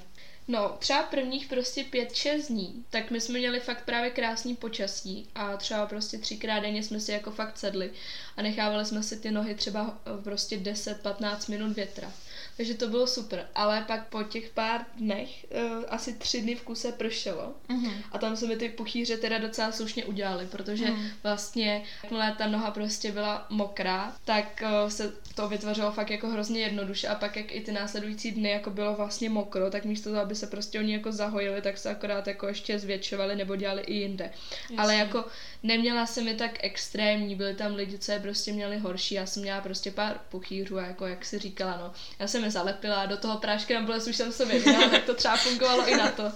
No, třeba prvních prostě pět, šest dní, tak my jsme měli fakt právě krásný počasí a třeba prostě třikrát denně jsme si jako fakt sedli a nechávali jsme si ty nohy třeba eh, prostě 10-15 minut větra. Takže to bylo super. Ale pak po těch pár dnech, uh, asi tři dny v kuse pršelo. Mm-hmm. A tam se mi ty puchýře teda docela slušně udělali, protože mm. vlastně, jakmile ta noha prostě byla mokrá, tak uh, se to vytvořilo fakt jako hrozně jednoduše. A pak, jak i ty následující dny jako bylo vlastně mokro, tak místo toho, aby se prostě oni jako zahojili, tak se akorát jako ještě zvětšovali nebo dělali i jinde. Jasně. Ale jako neměla jsem je tak extrémní, byly tam lidi, co je prostě měli horší, já jsem měla prostě pár puchýřů, jako jak si říkala, no. Já jsem je zalepila do toho prášky na bolest už jsem se věděla, tak to třeba fungovalo i na to.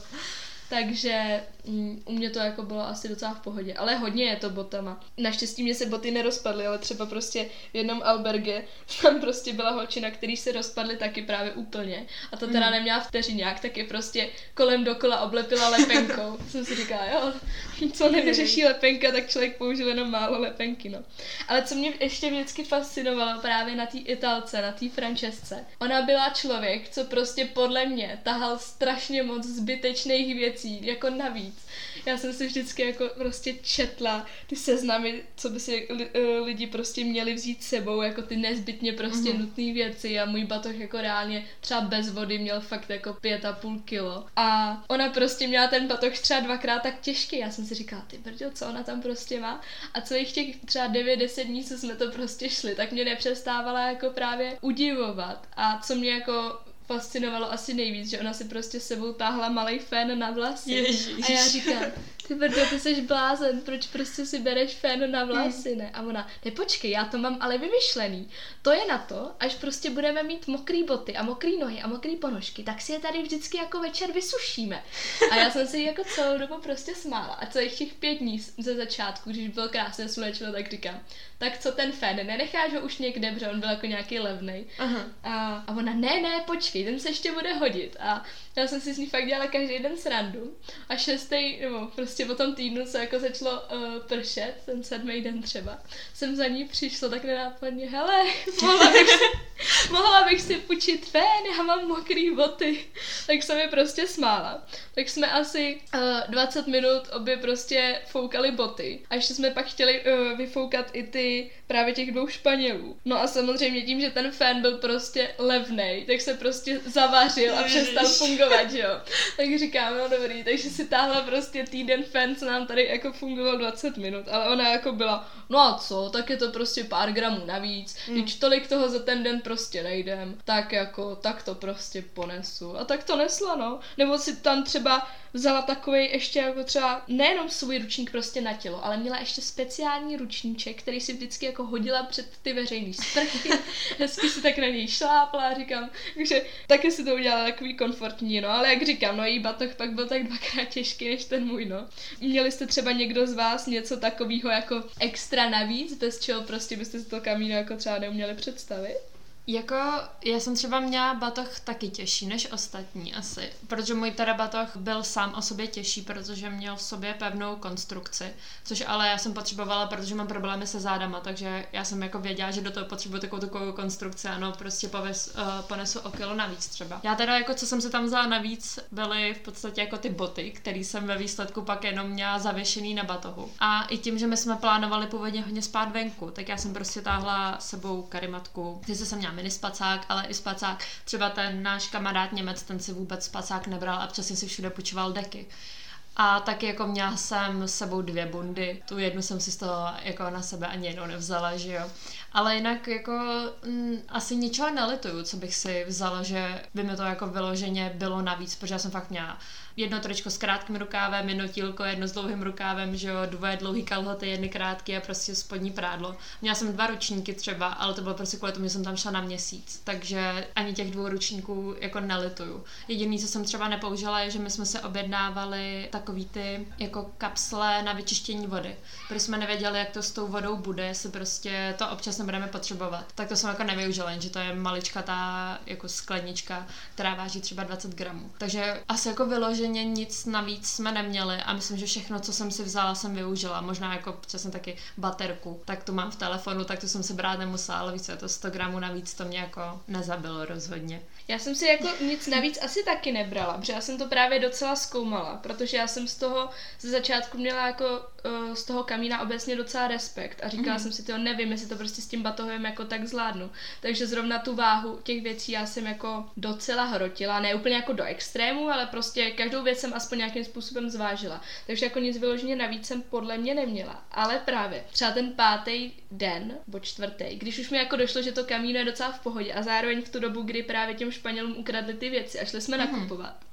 Takže mm, u mě to jako bylo asi docela v pohodě, ale hodně je to botama. Naštěstí mě se boty nerozpadly, ale třeba prostě v jednom alberge tam prostě byla holčina, který se rozpadly taky právě úplně. A to teda mm. neměla vteřiňák, tak je prostě kolem dokola oblepila lepenkou. jsem si říkala, jo, co nevyřeší lepenka, tak člověk použil jenom málo lepenky, no. Ale co mě ještě vždycky fascinovalo právě na té Italce, na té Francesce, ona byla člověk, co prostě podle mě tahal strašně moc zbytečných věcí, jako navíc. Já jsem si vždycky jako prostě četla ty seznamy, co by si eh, lidi prostě měli vzít sebou, jako ty nezbytně prostě mm-hmm. nutné věci a můj batoh jako reálně třeba bez vody měl fakt jako pět a půl kilo. A ona prostě měla ten batoh třeba dvakrát tak těžký. Já jsem si říkala, ty brďo, co ona tam prostě má? A celých těch třeba 9-10 dní, co jsme to prostě šli, tak mě nepřestávala jako právě udivovat. A co mě jako fascinovalo asi nejvíc, že ona si prostě sebou táhla malý fén na vlasy. Ježíš. A já říkám, ty brdo, ty jsi blázen, proč prostě si bereš fén na vlasy, ne? A ona, ne počkej, já to mám ale vymyšlený. To je na to, až prostě budeme mít mokrý boty a mokrý nohy a mokrý ponožky, tak si je tady vždycky jako večer vysušíme. A já jsem si jako celou dobu prostě smála. A celých těch pět dní ze začátku, když bylo krásné slunečno, tak říkám, tak co ten fén, nenecháš ho už někde, protože on byl jako nějaký levný. A, a ona, ne, ne, počkej, ten se ještě bude hodit. A já jsem si s ní fakt dělala každý den srandu. A šestý, nebo prostě po tom týdnu, co jako začalo uh, pršet, ten sedmý den třeba, jsem za ní přišla tak nenápadně, hele, mohla bych, mohla bych si půjčit fén, já mám mokrý boty. Tak jsem je prostě smála. Tak jsme asi uh, eh, 20 minut obě prostě foukali boty. A ještě jsme pak chtěli uh, vyfoukat i ty právě těch dvou Španělů. No a samozřejmě tím, že ten fén byl prostě levnej, tak se prostě zavařil a přestal fungovat, jo. Tak říkám, no dobrý, takže si táhla prostě týden fén, co nám tady jako fungoval 20 minut, ale ona jako byla, no a co, tak je to prostě pár gramů navíc, mm. když tolik toho za ten den prostě nejdem, tak jako, tak to prostě ponesu. A tak to nesla, no. Nebo si tam třeba vzala takový ještě jako třeba nejenom svůj ručník prostě na tělo, ale měla ještě speciální ručníček, který si vždycky jako hodila před ty veřejný sprchy, hezky si tak na něj šlápla, říkám, takže taky si to udělala takový komfortní, no, ale jak říkám, no její batoh pak byl tak dvakrát těžký než ten můj, no. Měli jste třeba někdo z vás něco takového jako extra navíc, bez čeho prostě byste si to kamíno jako třeba neuměli představit? Jako, já jsem třeba měla batoh taky těžší než ostatní asi, protože můj teda batoh byl sám o sobě těžší, protože měl v sobě pevnou konstrukci, což ale já jsem potřebovala, protože mám problémy se zádama, takže já jsem jako věděla, že do toho potřebuji takovou takovou konstrukci, ano, prostě poves, uh, ponesu o kilo navíc třeba. Já teda jako, co jsem se tam vzala navíc, byly v podstatě jako ty boty, které jsem ve výsledku pak jenom měla zavěšený na batohu. A i tím, že my jsme plánovali původně hodně spát venku, tak já jsem prostě táhla sebou karimatku, ty se jsem měla mini spacák, ale i spacák. Třeba ten náš kamarád Němec, ten si vůbec spacák nebral a přesně si všude počíval deky. A taky jako měla jsem s sebou dvě bundy. Tu jednu jsem si z toho jako na sebe ani jednou nevzala, že jo. Ale jinak jako m, mm, asi ničeho nelituju, co bych si vzala, že by mi to jako vyloženě bylo navíc, protože já jsem fakt měla jedno tričko s krátkým rukávem, jedno tílko, jedno s dlouhým rukávem, že jo, dvoje dlouhý kalhoty, jedny krátké a prostě spodní prádlo. Měla jsem dva ručníky třeba, ale to bylo prostě kvůli tomu, že jsem tam šla na měsíc, takže ani těch dvou ručníků jako nelituju. Jediný, co jsem třeba nepoužila, je, že my jsme se objednávali tak takový ty jako kapsle na vyčištění vody, protože jsme nevěděli, jak to s tou vodou bude, jestli prostě to občas nebudeme potřebovat. Tak to jsem jako nevyužila, že to je malička ta jako sklenička, která váží třeba 20 gramů. Takže asi jako vyloženě nic navíc jsme neměli a myslím, že všechno, co jsem si vzala, jsem využila. Možná jako přesně taky baterku, tak tu mám v telefonu, tak to jsem si brát nemusela, ale více, to 100 gramů navíc to mě jako nezabilo rozhodně. Já jsem si jako nic navíc asi taky nebrala, protože já jsem to právě docela zkoumala, protože já jsem z toho ze začátku měla jako uh, z toho kamína obecně docela respekt a říkala mm. jsem si, to nevím, jestli to prostě s tím batohem jako tak zvládnu. Takže zrovna tu váhu těch věcí já jsem jako docela hrotila, ne úplně jako do extrému, ale prostě každou věc jsem aspoň nějakým způsobem zvážila. Takže jako nic vyloženě navíc jsem podle mě neměla. Ale právě třeba ten pátý den, nebo čtvrtý, když už mi jako došlo, že to kamíno je docela v pohodě a zároveň v tu dobu, kdy právě těm Španělům ukradli ty věci a šli jsme mm. nakupovat,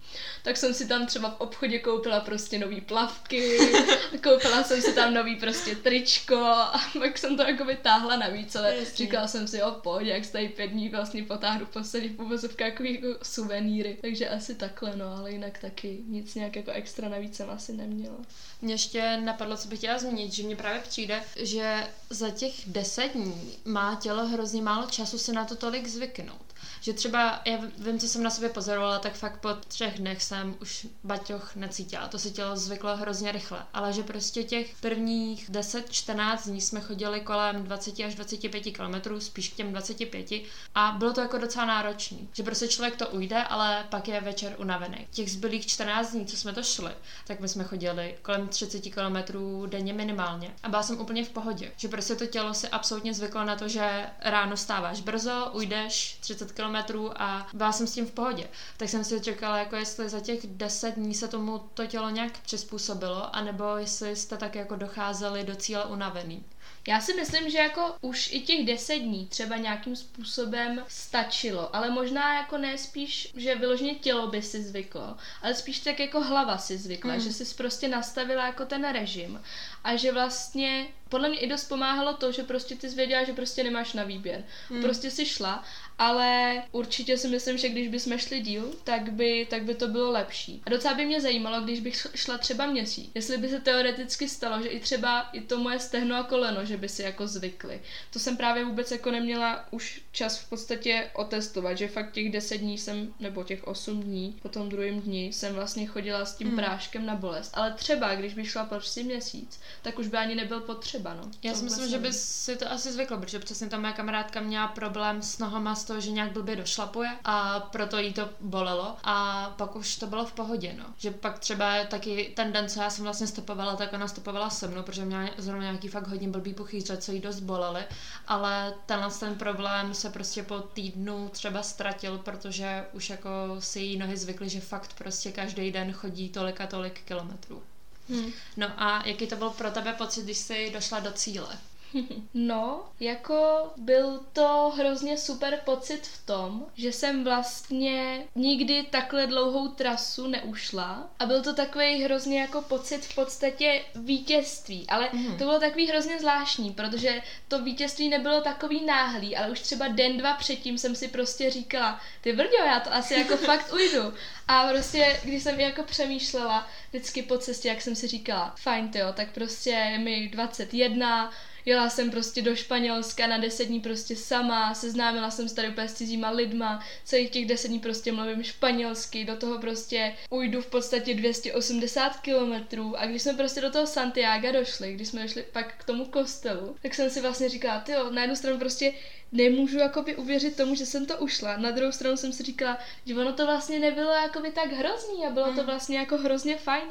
tak jsem si tam třeba v obchodě koupila prostě nový plavky, koupila jsem si tam nový prostě tričko a pak jsem to jako vytáhla navíc, ale Jasně. říkala jsem si, o pojď, jak tady pět dní vlastně potáhnu podstatě v uvozovkách jako, jako suvenýry, takže asi takhle, no, ale jinak taky nic nějak jako extra navíc jsem asi neměla. Mě ještě napadlo, co bych chtěla zmínit, že mě právě přijde, že za těch deset dní má tělo hrozně málo času se na to tolik zvyknout. Že třeba, já vím, co jsem na sobě pozorovala, tak fakt po třech dnech jsem už baťoch necítila. To se tělo zvyklo hrozně rychle. Ale že prostě těch prvních 10-14 dní jsme chodili kolem 20 až 25 km, spíš k těm 25 a bylo to jako docela náročný. Že prostě člověk to ujde, ale pak je večer unavený. Těch zbylých 14 dní, co jsme to šli, tak my jsme chodili kolem 30 km denně minimálně. A byla jsem úplně v pohodě. Že prostě to tělo si absolutně zvyklo na to, že ráno stáváš brzo, ujdeš 30 km a byla jsem s tím v pohodě. Tak jsem si čekala, jako jestli za těch deset dní se tomu to tělo nějak přizpůsobilo, anebo jestli jste tak jako docházeli do cíle unavený. Já si myslím, že jako už i těch deset dní třeba nějakým způsobem stačilo, ale možná jako ne spíš, že vyloženě tělo by si zvyklo, ale spíš tak jako hlava si zvykla, mm. že si prostě nastavila jako ten režim a že vlastně podle mě i dost pomáhalo to, že prostě ty zvěděla, že prostě nemáš na výběr. Mm. Prostě si šla ale určitě si myslím, že když bychom šli díl, tak by, tak by to bylo lepší. A docela by mě zajímalo, když bych šla třeba měsíc, jestli by se teoreticky stalo, že i třeba i to moje stehno a koleno, že by si jako zvykly. To jsem právě vůbec jako neměla už čas v podstatě otestovat, že fakt těch 10 dní jsem, nebo těch 8 dní, po tom druhém dni jsem vlastně chodila s tím hmm. práškem na bolest. Ale třeba, když bych šla prostě měsíc, tak už by ani nebyl potřeba, no. Já si myslím, že by si to asi zvyklo, protože přesně ta moje kamarádka měla problém s nohama z toho, že nějak blbě došlapuje a proto jí to bolelo a pak už to bylo v pohodě, no. Že pak třeba taky ten den, co já jsem vlastně stopovala, tak ona stopovala se mnou, protože měla zrovna nějaký fakt hodně blbý puchýře, co jí dost bolely, ale tenhle ten problém se prostě po týdnu třeba ztratil, protože už jako si jí nohy zvykly, že fakt prostě každý den chodí tolik a tolik kilometrů. Hmm. No a jaký to byl pro tebe pocit, když jsi došla do cíle? No, jako byl to hrozně super pocit v tom, že jsem vlastně nikdy takhle dlouhou trasu neušla a byl to takový hrozně jako pocit v podstatě vítězství, ale mm. to bylo takový hrozně zvláštní, protože to vítězství nebylo takový náhlý, ale už třeba den, dva předtím jsem si prostě říkala, ty brďo, já to asi jako fakt ujdu. A prostě, když jsem jako přemýšlela vždycky po cestě, jak jsem si říkala, fajn jo, tak prostě je mi 21, Jela jsem prostě do Španělska na deset dní prostě sama, seznámila jsem se tady úplně s cizíma lidma, celých těch deset dní prostě mluvím španělsky, do toho prostě ujdu v podstatě 280 kilometrů. A když jsme prostě do toho Santiago došli, když jsme došli pak k tomu kostelu, tak jsem si vlastně říkala, ty na jednu stranu prostě nemůžu jakoby uvěřit tomu, že jsem to ušla. Na druhou stranu jsem si říkala, že ono to vlastně nebylo jakoby tak hrozný a bylo to hmm. vlastně jako hrozně fajn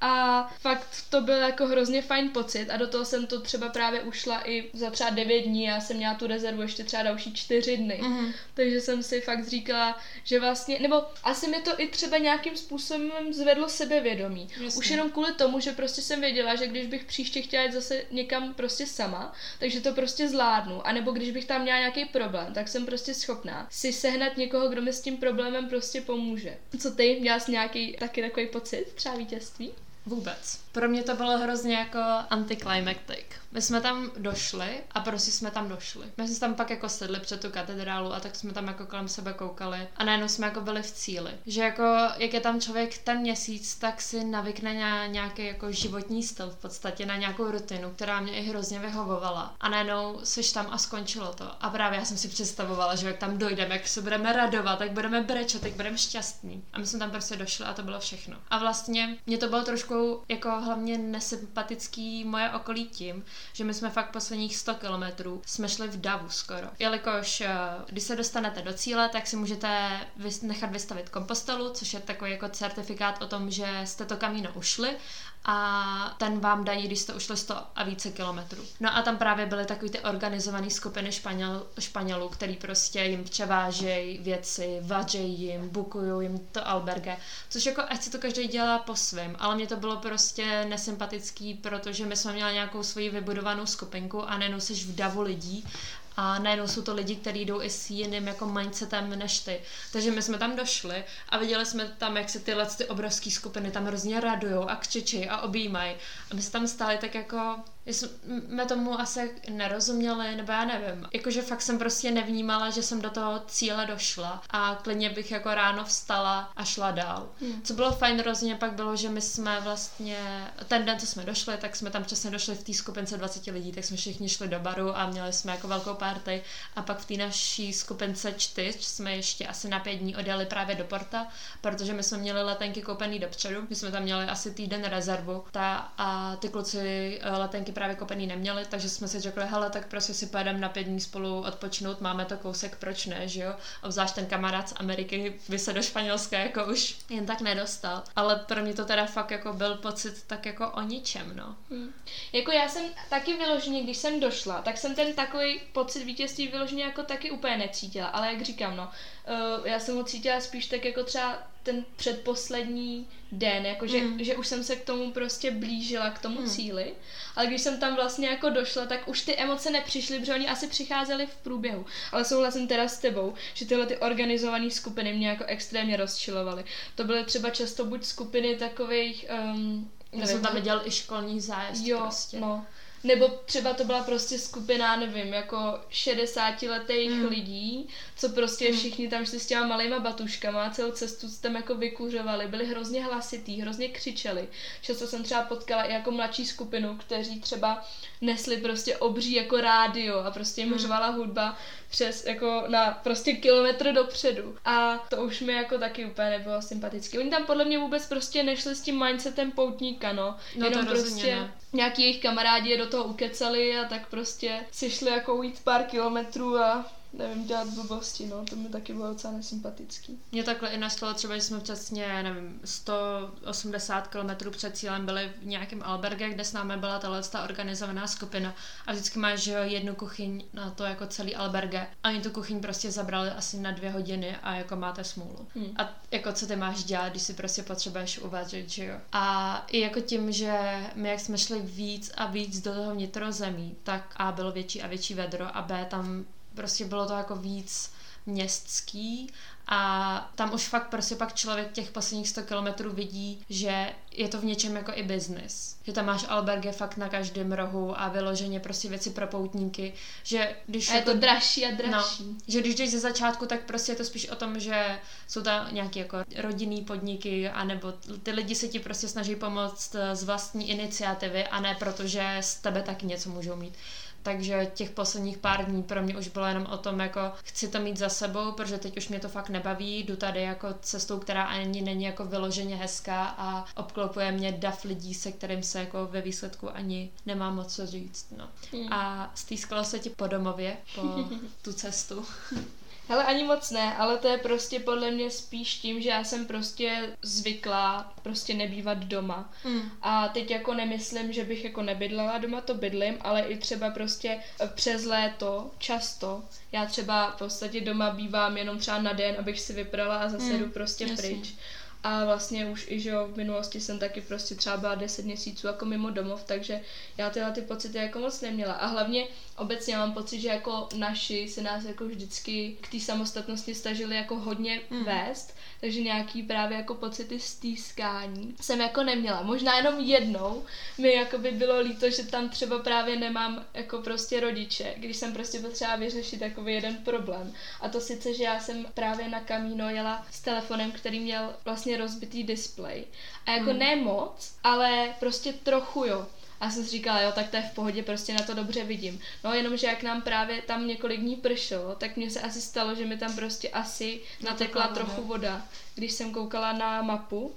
a fakt to byl jako hrozně fajn pocit a do toho jsem to třeba právě ušla i za třeba 9 dní, já jsem měla tu rezervu ještě třeba další 4 dny. Mm. Takže jsem si fakt říkala, že vlastně, nebo asi mi to i třeba nějakým způsobem zvedlo sebevědomí. Jasně. Už jenom kvůli tomu, že prostě jsem věděla, že když bych příště chtěla jít zase někam prostě sama, takže to prostě zvládnu. A nebo když bych tam měla nějaký problém, tak jsem prostě schopná si sehnat někoho, kdo mi s tím problémem prostě pomůže. Co ty, měla jsi nějaký taky takový pocit, třeba vítězství? Vůbec. Pro mě to bylo hrozně jako anticlimactic. My jsme tam došli a prostě jsme tam došli. My jsme tam pak jako sedli před tu katedrálu a tak jsme tam jako kolem sebe koukali a najednou jsme jako byli v cíli. Že jako, jak je tam člověk ten měsíc, tak si navykne na nějaký jako životní styl v podstatě, na nějakou rutinu, která mě i hrozně vyhovovala. A najednou seš tam a skončilo to. A právě já jsem si představovala, že jak tam dojdeme, jak se budeme radovat, jak budeme brečet, jak budeme šťastní. A my jsme tam prostě došli a to bylo všechno. A vlastně mě to bylo trošku jako hlavně nesympatický moje okolí tím, že my jsme fakt posledních 100 kilometrů jsme šli v davu skoro. Jelikož eh, když se dostanete do cíle, tak si můžete nechat vystavit kompostelu, což je takový jako certifikát o tom, že jste to kamíno ušli a ten vám dají, když jste ušli 100 a více kilometrů. No a tam právě byly takový ty organizované skupiny Španěl, Španělů, který prostě jim převážejí věci, vadějí jim, bukují jim to alberge, což jako ať si to každý dělá po svém, ale mě to bylo prostě nesympatický, protože my jsme měli nějakou svoji vybudovanou skupinku a nejenom seš v davu lidí a najednou jsou to lidi, kteří jdou i s jiným jako mindsetem než ty. Takže my jsme tam došli a viděli jsme tam, jak se tyhle ty obrovské skupiny tam hrozně radujou a křičí a objímají. A my jsme tam stáli tak jako jsme tomu asi nerozuměli, nebo já nevím. Jakože fakt jsem prostě nevnímala, že jsem do toho cíle došla a klidně bych jako ráno vstala a šla dál. Hmm. Co bylo fajn hrozně pak bylo, že my jsme vlastně, ten den, co jsme došli, tak jsme tam přesně došli v té skupince 20 lidí, tak jsme všichni šli do baru a měli jsme jako velkou party a pak v té naší skupince čtyř jsme ještě asi na pět dní odjeli právě do Porta, protože my jsme měli letenky koupený dopředu, my jsme tam měli asi týden rezervu ta, a ty kluci eh, letenky právě kopený neměli, takže jsme si řekli, hele, tak prostě si pojedeme na pět dní spolu odpočnout, máme to kousek, proč ne, že jo? Obzvlášť ten kamarád z Ameriky by se do Španělska jako už jen tak nedostal. Ale pro mě to teda fakt jako byl pocit tak jako o ničem, no. Hmm. Jako já jsem taky vyloženě, když jsem došla, tak jsem ten takový pocit vítězství vyloženě jako taky úplně necítila, ale jak říkám, no, uh, já jsem ho cítila spíš tak jako třeba ten předposlední den, jakože mm. že už jsem se k tomu prostě blížila, k tomu mm. cíli, ale když jsem tam vlastně jako došla, tak už ty emoce nepřišly, protože oni asi přicházeli v průběhu. Ale souhlasím teda s tebou, že tyhle ty organizované skupiny mě jako extrémně rozčilovaly. To byly třeba často buď skupiny takových um, já jsem tam viděl i školní zájezd jo, prostě. No, nebo třeba to byla prostě skupina, nevím, jako 60 letých mm. lidí, co prostě mm. všichni tam šli s těma malýma batuškama a celou cestu tam jako vykuřovali, byli hrozně hlasitý, hrozně křičeli. Často jsem třeba potkala i jako mladší skupinu, kteří třeba nesli prostě obří jako rádio a prostě jim mm. hudba přes jako na prostě kilometr dopředu. A to už mi jako taky úplně nebylo sympatické. Oni tam podle mě vůbec prostě nešli s tím mindsetem poutníka, no. no Jenom prostě ne. nějaký jejich kamarádi je do toho ukecali a tak prostě si šli jako ujít pár kilometrů a nevím, dělat blbosti, no, to mi taky bylo docela nesympatický. Mě takhle i nastalo třeba, že jsme přesně, nevím, 180 km před cílem byli v nějakém alberge, kde s námi byla tahle ta organizovaná skupina a vždycky máš jednu kuchyň na to jako celý alberge a oni tu kuchyň prostě zabrali asi na dvě hodiny a jako máte smůlu. Hmm. A jako co ty máš dělat, když si prostě potřebuješ uvařit, že jo. A i jako tím, že my jak jsme šli víc a víc do toho vnitrozemí, tak A bylo větší a větší vedro a B tam prostě bylo to jako víc městský a tam už fakt prostě pak člověk těch posledních 100 kilometrů vidí, že je to v něčem jako i biznis. Že tam máš alberge fakt na každém rohu a vyloženě prostě věci pro poutníky, že když... A je to jako, dražší a dražší. No, že když jdeš ze začátku, tak prostě je to spíš o tom, že jsou tam nějaké jako rodinný podniky, anebo ty lidi se ti prostě snaží pomoct z vlastní iniciativy a ne protože z tebe taky něco můžou mít takže těch posledních pár dní pro mě už bylo jenom o tom, jako chci to mít za sebou, protože teď už mě to fakt nebaví, jdu tady jako cestou, která ani není jako vyloženě hezká a obklopuje mě dav lidí, se kterým se jako ve výsledku ani nemá moc co říct, no. Hmm. A stýskalo se ti po domově, po tu cestu. Hele, ani moc ne, ale to je prostě podle mě spíš tím, že já jsem prostě zvyklá prostě nebývat doma. Mm. A teď jako nemyslím, že bych jako nebydlela doma, to bydlím, ale i třeba prostě přes léto často. Já třeba v podstatě doma bývám jenom třeba na den, abych si vyprala a zase mm. jdu prostě Jasně. pryč. A vlastně už i, že jo, v minulosti jsem taky prostě třeba byla 10 měsíců jako mimo domov, takže já tyhle ty pocity jako moc neměla. A hlavně obecně mám pocit, že jako naši se nás jako vždycky k té samostatnosti stažili jako hodně mm. vést, takže nějaký právě jako pocity stýskání jsem jako neměla. Možná jenom jednou mi jako by bylo líto, že tam třeba právě nemám jako prostě rodiče, když jsem prostě potřeba vyřešit takový jeden problém. A to sice, že já jsem právě na kamíno jela s telefonem, který měl vlastně rozbitý displej. A jako hmm. ne moc, ale prostě trochu jo. A jsem si říkala, jo, tak to je v pohodě, prostě na to dobře vidím. No jenom, že jak nám právě tam několik dní pršelo, tak mně se asi stalo, že mi tam prostě asi natekla trochu voda, když jsem koukala na mapu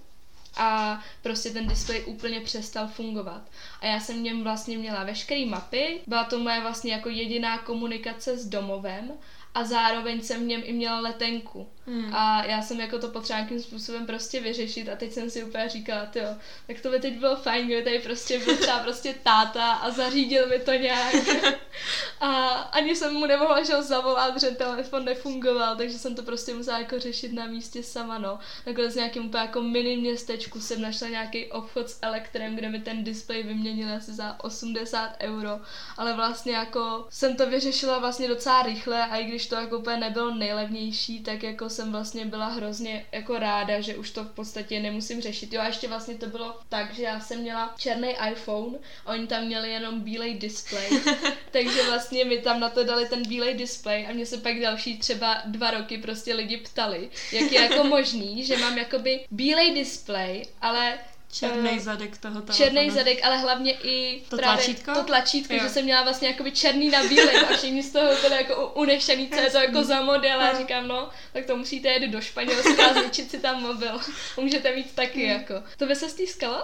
a prostě ten displej úplně přestal fungovat. A já jsem v něm vlastně měla veškeré mapy, byla to moje vlastně jako jediná komunikace s domovem a zároveň jsem v něm i měla letenku. Hmm. A já jsem jako to potřeba nějakým způsobem prostě vyřešit a teď jsem si úplně říkala, jo, tak to by teď bylo fajn, kdyby tady prostě byl třeba prostě táta a zařídil mi to nějak. a ani jsem mu nemohla že ho zavolat, že telefon nefungoval, takže jsem to prostě musela jako řešit na místě sama, no. Nakonec nějakým úplně jako mini městečku jsem našla nějaký obchod s elektrem, kde mi ten displej vyměnil asi za 80 euro, ale vlastně jako jsem to vyřešila vlastně docela rychle a i když to jako úplně nebylo nejlevnější, tak jako jsem vlastně byla hrozně jako ráda, že už to v podstatě nemusím řešit. Jo a ještě vlastně to bylo tak, že já jsem měla černý iPhone a oni tam měli jenom bílej display, takže vlastně mi tam na to dali ten bílej display a mě se pak další třeba dva roky prostě lidi ptali, jak je jako možný, že mám jakoby bílej display, ale Černý zadek toho telefonu. Černý zadek, ale hlavně i to právě tlačítko? to tlačítko, jo. že jsem měla vlastně jakoby černý na bílém a všichni z toho byli jako unešený, co je to jako za model a říkám, no, tak to musíte jet do Španělska a zničit si tam mobil. Můžete mít taky hmm. jako. To by se stýskalo?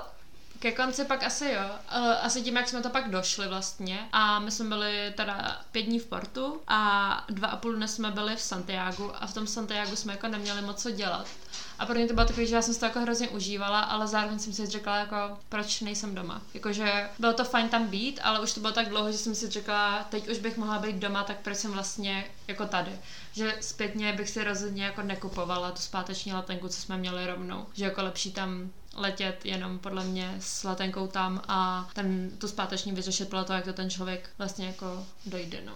Ke konci pak asi jo. Asi tím, jak jsme to pak došli vlastně. A my jsme byli teda pět dní v Portu a dva a půl dne jsme byli v Santiago a v tom Santiago jsme jako neměli moc co dělat. A pro mě to bylo takový, že já jsem si to jako hrozně užívala, ale zároveň jsem si řekla, jako, proč nejsem doma. Jakože bylo to fajn tam být, ale už to bylo tak dlouho, že jsem si řekla, teď už bych mohla být doma, tak proč jsem vlastně jako tady. Že zpětně bych si rozhodně jako nekupovala tu zpáteční letenku, co jsme měli rovnou. Že jako lepší tam letět jenom podle mě s letenkou tam a ten, tu zpáteční vyřešit podle toho, jak to ten člověk vlastně jako dojde, no.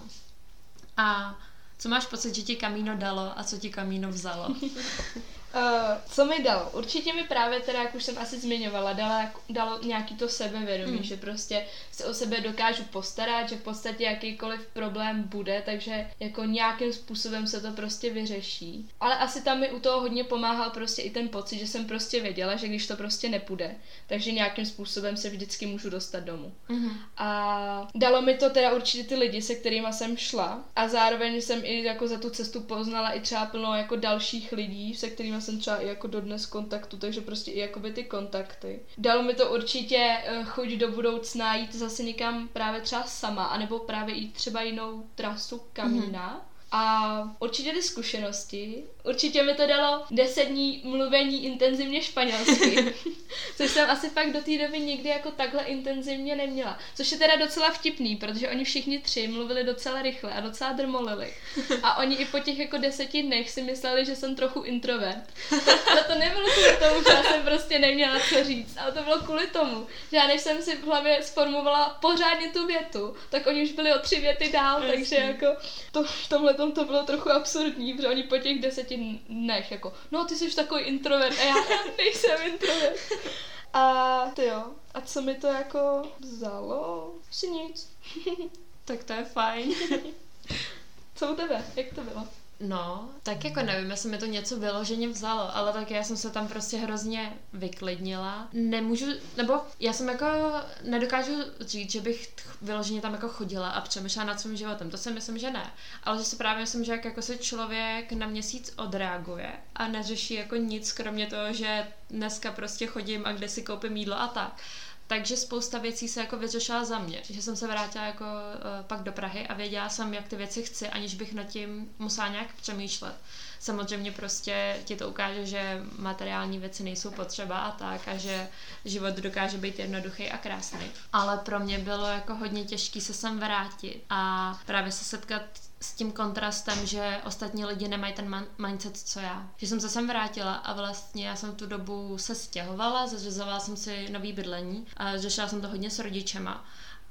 A co máš pocit, že ti kamíno dalo a co ti kamíno vzalo? Uh, co mi dalo? Určitě mi právě teda, jak už jsem asi zmiňovala, dalo, dalo nějaký to sebevědomí, mm. že prostě se o sebe dokážu postarat, že v podstatě jakýkoliv problém bude, takže jako nějakým způsobem se to prostě vyřeší. Ale asi tam mi u toho hodně pomáhal prostě i ten pocit, že jsem prostě věděla, že když to prostě nepůjde, takže nějakým způsobem se vždycky můžu dostat domů. Mm. A dalo mi to teda určitě ty lidi, se kterými jsem šla a zároveň jsem i jako za tu cestu poznala i třeba plno jako dalších lidí, se kterými jsem třeba i jako dodnes kontaktu, takže prostě i jakoby ty kontakty. Dalo mi to určitě uh, chuť do budoucna jít zase někam právě třeba sama, anebo právě i třeba jinou trasu kamína. Mm-hmm. A určitě ty zkušenosti Určitě mi to dalo deset dní mluvení intenzivně španělsky, což jsem asi fakt do té doby nikdy jako takhle intenzivně neměla. Což je teda docela vtipný, protože oni všichni tři mluvili docela rychle a docela drmolili. A oni i po těch jako deseti dnech si mysleli, že jsem trochu introvert. Ale to nebylo kvůli tomu, že já jsem prostě neměla co říct, ale to bylo kvůli tomu, že já než jsem si v hlavě sformovala pořádně tu větu, tak oni už byli o tři věty dál, Jasný. takže jako to, v tomhle to bylo trochu absurdní, protože oni po těch deseti dnech, jako, no ty jsi takový introvert a já, já nejsem introvert. A ty jo, a co mi to jako vzalo? Si nic. tak to je fajn. co u tebe? Jak to bylo? No, tak jako nevím, jestli mi to něco vyloženě vzalo, ale tak já jsem se tam prostě hrozně vyklidnila. Nemůžu, nebo já jsem jako nedokážu říct, že bych vyloženě tam jako chodila a přemýšlela nad svým životem. To si myslím, že ne. Ale že si právě myslím, že jak jako se člověk na měsíc odreaguje a neřeší jako nic, kromě toho, že dneska prostě chodím a kde si koupím jídlo a tak takže spousta věcí se jako vyřešila za mě, že jsem se vrátila jako uh, pak do Prahy a věděla jsem, jak ty věci chci, aniž bych nad tím musela nějak přemýšlet. Samozřejmě prostě ti to ukáže, že materiální věci nejsou potřeba a tak a že život dokáže být jednoduchý a krásný. Ale pro mě bylo jako hodně těžký se sem vrátit a právě se setkat s tím kontrastem, že ostatní lidi nemají ten mindset, co já. Že jsem se sem vrátila a vlastně já jsem tu dobu se stěhovala, zařizovala jsem si nový bydlení a řešila jsem to hodně s rodičema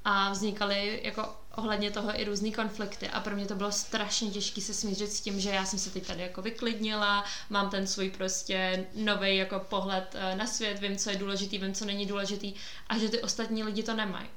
a vznikaly jako ohledně toho i různý konflikty a pro mě to bylo strašně těžké se smířit s tím, že já jsem se teď tady jako vyklidnila, mám ten svůj prostě nový jako pohled eh, na svět, vím, co je důležitý, vím, co není důležitý a že ty ostatní lidi to nemají.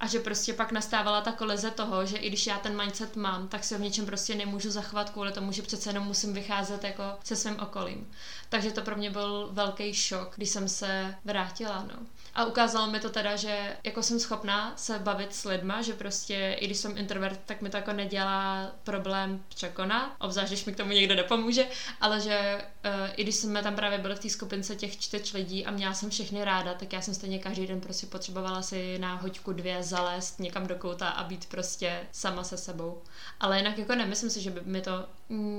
A že prostě pak nastávala ta koleze toho, že i když já ten mindset mám, tak se v něčem prostě nemůžu zachovat kvůli tomu, že přece jenom musím vycházet jako se svým okolím. Takže to pro mě byl velký šok, když jsem se vrátila, no. A ukázalo mi to teda, že jako jsem schopná se bavit s lidma, že prostě i když jsem introvert, tak mi to jako nedělá problém překonat, obzvlášť když mi k tomu někdo nepomůže, ale že uh, i když jsme tam právě byli v té skupince těch čtyř lidí a měla jsem všechny ráda, tak já jsem stejně každý den prostě potřebovala si na hoďku dvě zalézt někam do kouta a být prostě sama se sebou. Ale jinak jako nemyslím si, že by mi to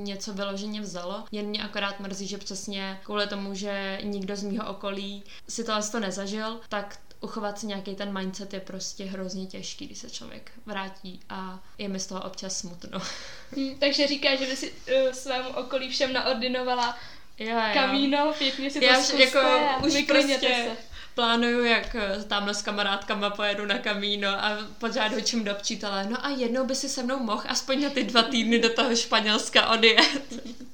něco vyloženě vzalo, jen mě akorát mrzí, že přesně kvůli tomu, že nikdo z mýho okolí si to to nezažil, tak uchovat si nějaký ten mindset je prostě hrozně těžký, když se člověk vrátí a je mi z toho občas smutno. Hmm, takže říká, že by si uh, svému okolí všem naordinovala jo, jo. kamíno, pěkně si to Já zkuste jako už prostě se. Plánuju, jak eh, tamhle s kamarádkama pojedu na kamíno a pořád hočím do přítele. No a jednou by si se mnou mohl aspoň na ty dva týdny do toho Španělska odjet.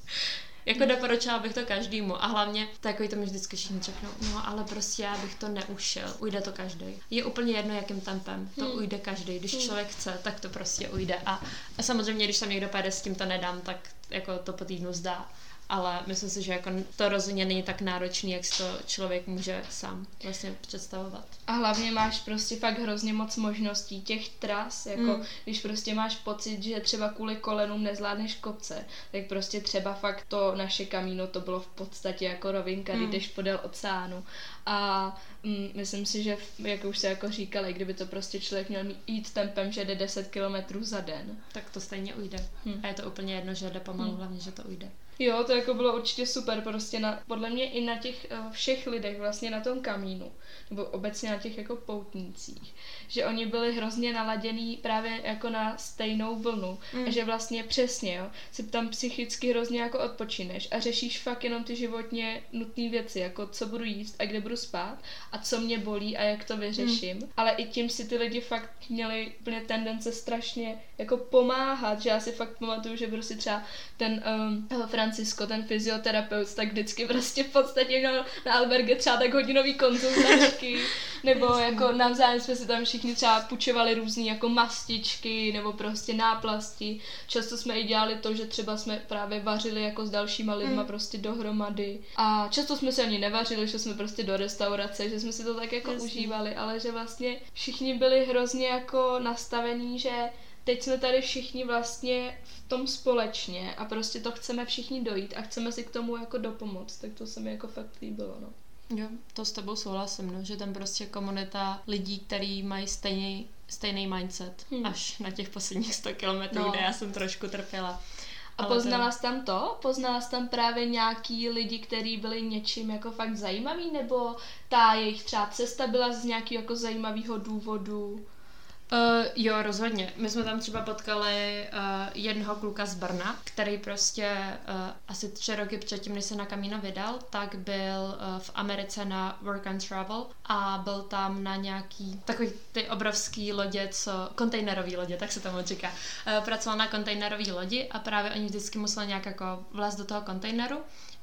Jako doporučila bych to každému a hlavně takový to mi vždycky všichni řeknou, no ale prostě já bych to neušel, ujde to každý. Je úplně jedno, jakým tempem, to hmm. ujde každý. Když hmm. člověk chce, tak to prostě ujde. A, a samozřejmě, když tam někdo pojede s tím to nedám, tak jako to po týdnu zdá ale myslím si, že jako to rozhodně není tak náročný, jak si to člověk může sám vlastně představovat. A hlavně máš prostě fakt hrozně moc možností těch tras, jako mm. když prostě máš pocit, že třeba kvůli kolenům nezvládneš kopce, tak prostě třeba fakt to naše kamíno to bylo v podstatě jako rovinka, mm. jdeš podél oceánu a mm, myslím si, že jak už se jako říkali, kdyby to prostě člověk měl jít tempem, že jde 10 kilometrů za den. Tak to stejně ujde. Mm. A je to úplně jedno, že jde pomalu, mm. hlavně, že to ujde. Jo, to jako bylo určitě super, prostě na, podle mě i na těch uh, všech lidech vlastně na tom kamínu, nebo obecně na těch jako poutnících, že oni byli hrozně naladění právě jako na stejnou vlnu mm. a že vlastně přesně, jo, si tam psychicky hrozně jako odpočineš a řešíš fakt jenom ty životně nutné věci, jako co budu jíst a kde budu spát a co mě bolí a jak to vyřeším, mm. ale i tím si ty lidi fakt měli úplně tendence strašně jako pomáhat, že já si fakt pamatuju, že prostě třeba ten um, Francisco, ten fyzioterapeut, tak vždycky prostě v podstatě měl na alberge třeba tak hodinový konzultačky, nebo jako navzájem jsme si tam všichni třeba půjčovali různé jako mastičky, nebo prostě náplasti. Často jsme i dělali to, že třeba jsme právě vařili jako s dalšíma lidma mm. prostě dohromady. A často jsme se ani nevařili, že jsme prostě do restaurace, že jsme si to tak jako Jasně. užívali, ale že vlastně všichni byli hrozně jako nastavení, že teď jsme tady všichni vlastně v tom společně a prostě to chceme všichni dojít a chceme si k tomu jako dopomoct, tak to se mi jako fakt líbilo, no. Jo, to s tebou souhlasím, no, že tam prostě komunita lidí, který mají stejný, stejný mindset, hmm. až na těch posledních 100 kilometrů, no. kde já jsem trošku trpěla. A poznala jsi tam to? Poznala jsi tam právě nějaký lidi, kteří byli něčím jako fakt zajímavý, nebo ta jejich třeba cesta byla z nějakého jako zajímavého důvodu? Uh, jo, rozhodně. My jsme tam třeba potkali uh, jednoho kluka z Brna, který prostě uh, asi tři roky předtím, než se na Kamíno vydal, tak byl uh, v Americe na Work and Travel a byl tam na nějaký takový ty obrovský lodě, co, kontejnerový lodě, tak se tomu říká. Uh, pracoval na kontejnerový lodi a právě oni vždycky museli nějak jako vlez do toho kontejneru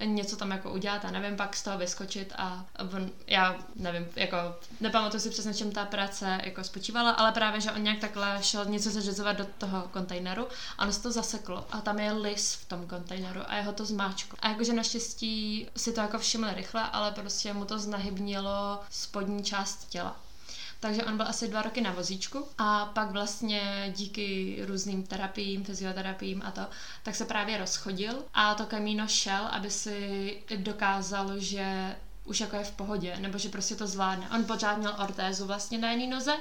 něco tam jako udělat a nevím, pak z toho vyskočit a on, já nevím, jako nepamatuji si přesně, čem ta práce jako spočívala, ale právě, že on nějak takhle šel něco zařizovat do toho kontejneru a ono se to zaseklo a tam je lis v tom kontejneru a jeho to zmáčklo. A jakože naštěstí si to jako všiml rychle, ale prostě mu to znahybnilo spodní část těla. Takže on byl asi dva roky na vozíčku a pak vlastně díky různým terapiím, fyzioterapiím a to, tak se právě rozchodil a to kamíno šel, aby si dokázal, že už jako je v pohodě, nebo že prostě to zvládne. On pořád měl ortézu vlastně na jedné noze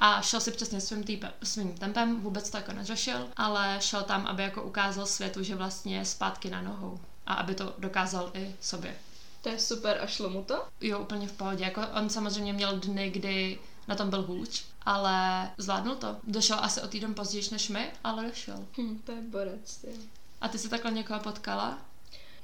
a šel si přesně svým, týpe, svým tempem, vůbec to jako neřešil, ale šel tam, aby jako ukázal světu, že vlastně je zpátky na nohou a aby to dokázal i sobě. To je super a šlo mu to? Jo, úplně v pohodě. Jako on samozřejmě měl dny, kdy na tom byl hůř, ale zvládnul to. Došel asi o týden později než my, ale došel. Hm, to je borec, ty. A ty jsi takhle někoho potkala?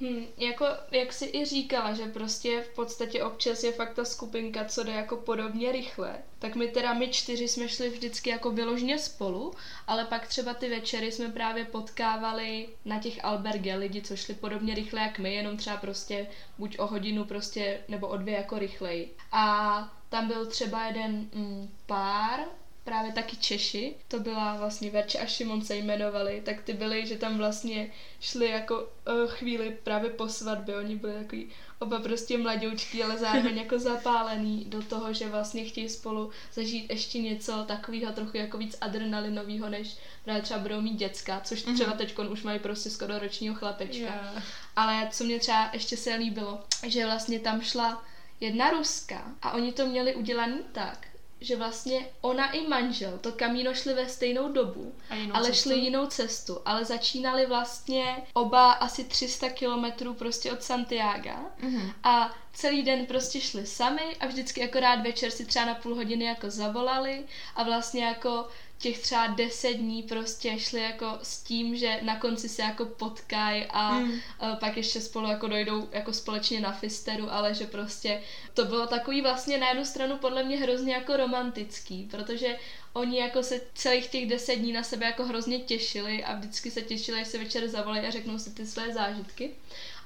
Hmm, jako, jak jsi i říkala, že prostě v podstatě občas je fakt ta skupinka, co jde jako podobně rychle, tak my teda my čtyři jsme šli vždycky jako vyložně spolu, ale pak třeba ty večery jsme právě potkávali na těch alberge lidi, co šli podobně rychle jak my, jenom třeba prostě buď o hodinu prostě nebo o dvě jako rychleji. A tam byl třeba jeden mm, pár, právě taky Češi, to byla vlastně Verče a Šimon se jmenovali, tak ty byli, že tam vlastně šli jako uh, chvíli právě po svatbě, oni byli takový oba prostě mladoučky, ale zároveň jako zapálený do toho, že vlastně chtějí spolu zažít ještě něco takového trochu jako víc adrenalinového, než právě třeba budou mít děcka, což Mhm. třeba teď už mají prostě skoro ročního chlapečka. Yeah. Ale co mě třeba ještě se líbilo, že vlastně tam šla jedna Ruska a oni to měli udělaný tak, že vlastně ona i manžel, to kamíno šli ve stejnou dobu, A jinou ale cestu? šli jinou cestu, ale začínali vlastně oba asi 300 kilometrů prostě od Santiago Mhm. a celý den prostě šli sami a vždycky akorát večer si třeba na půl hodiny jako zavolali a vlastně jako těch třeba deset dní prostě šli jako s tím, že na konci se jako potkají a Mm. a pak ještě spolu jako dojdou jako společně na fisteru, ale že prostě to bylo takový vlastně na jednu stranu podle mě hrozně jako romantický, protože oni jako se celých těch deset dní na sebe jako hrozně těšili a vždycky se těšili, až se večer zavolají a řeknou si ty své zážitky.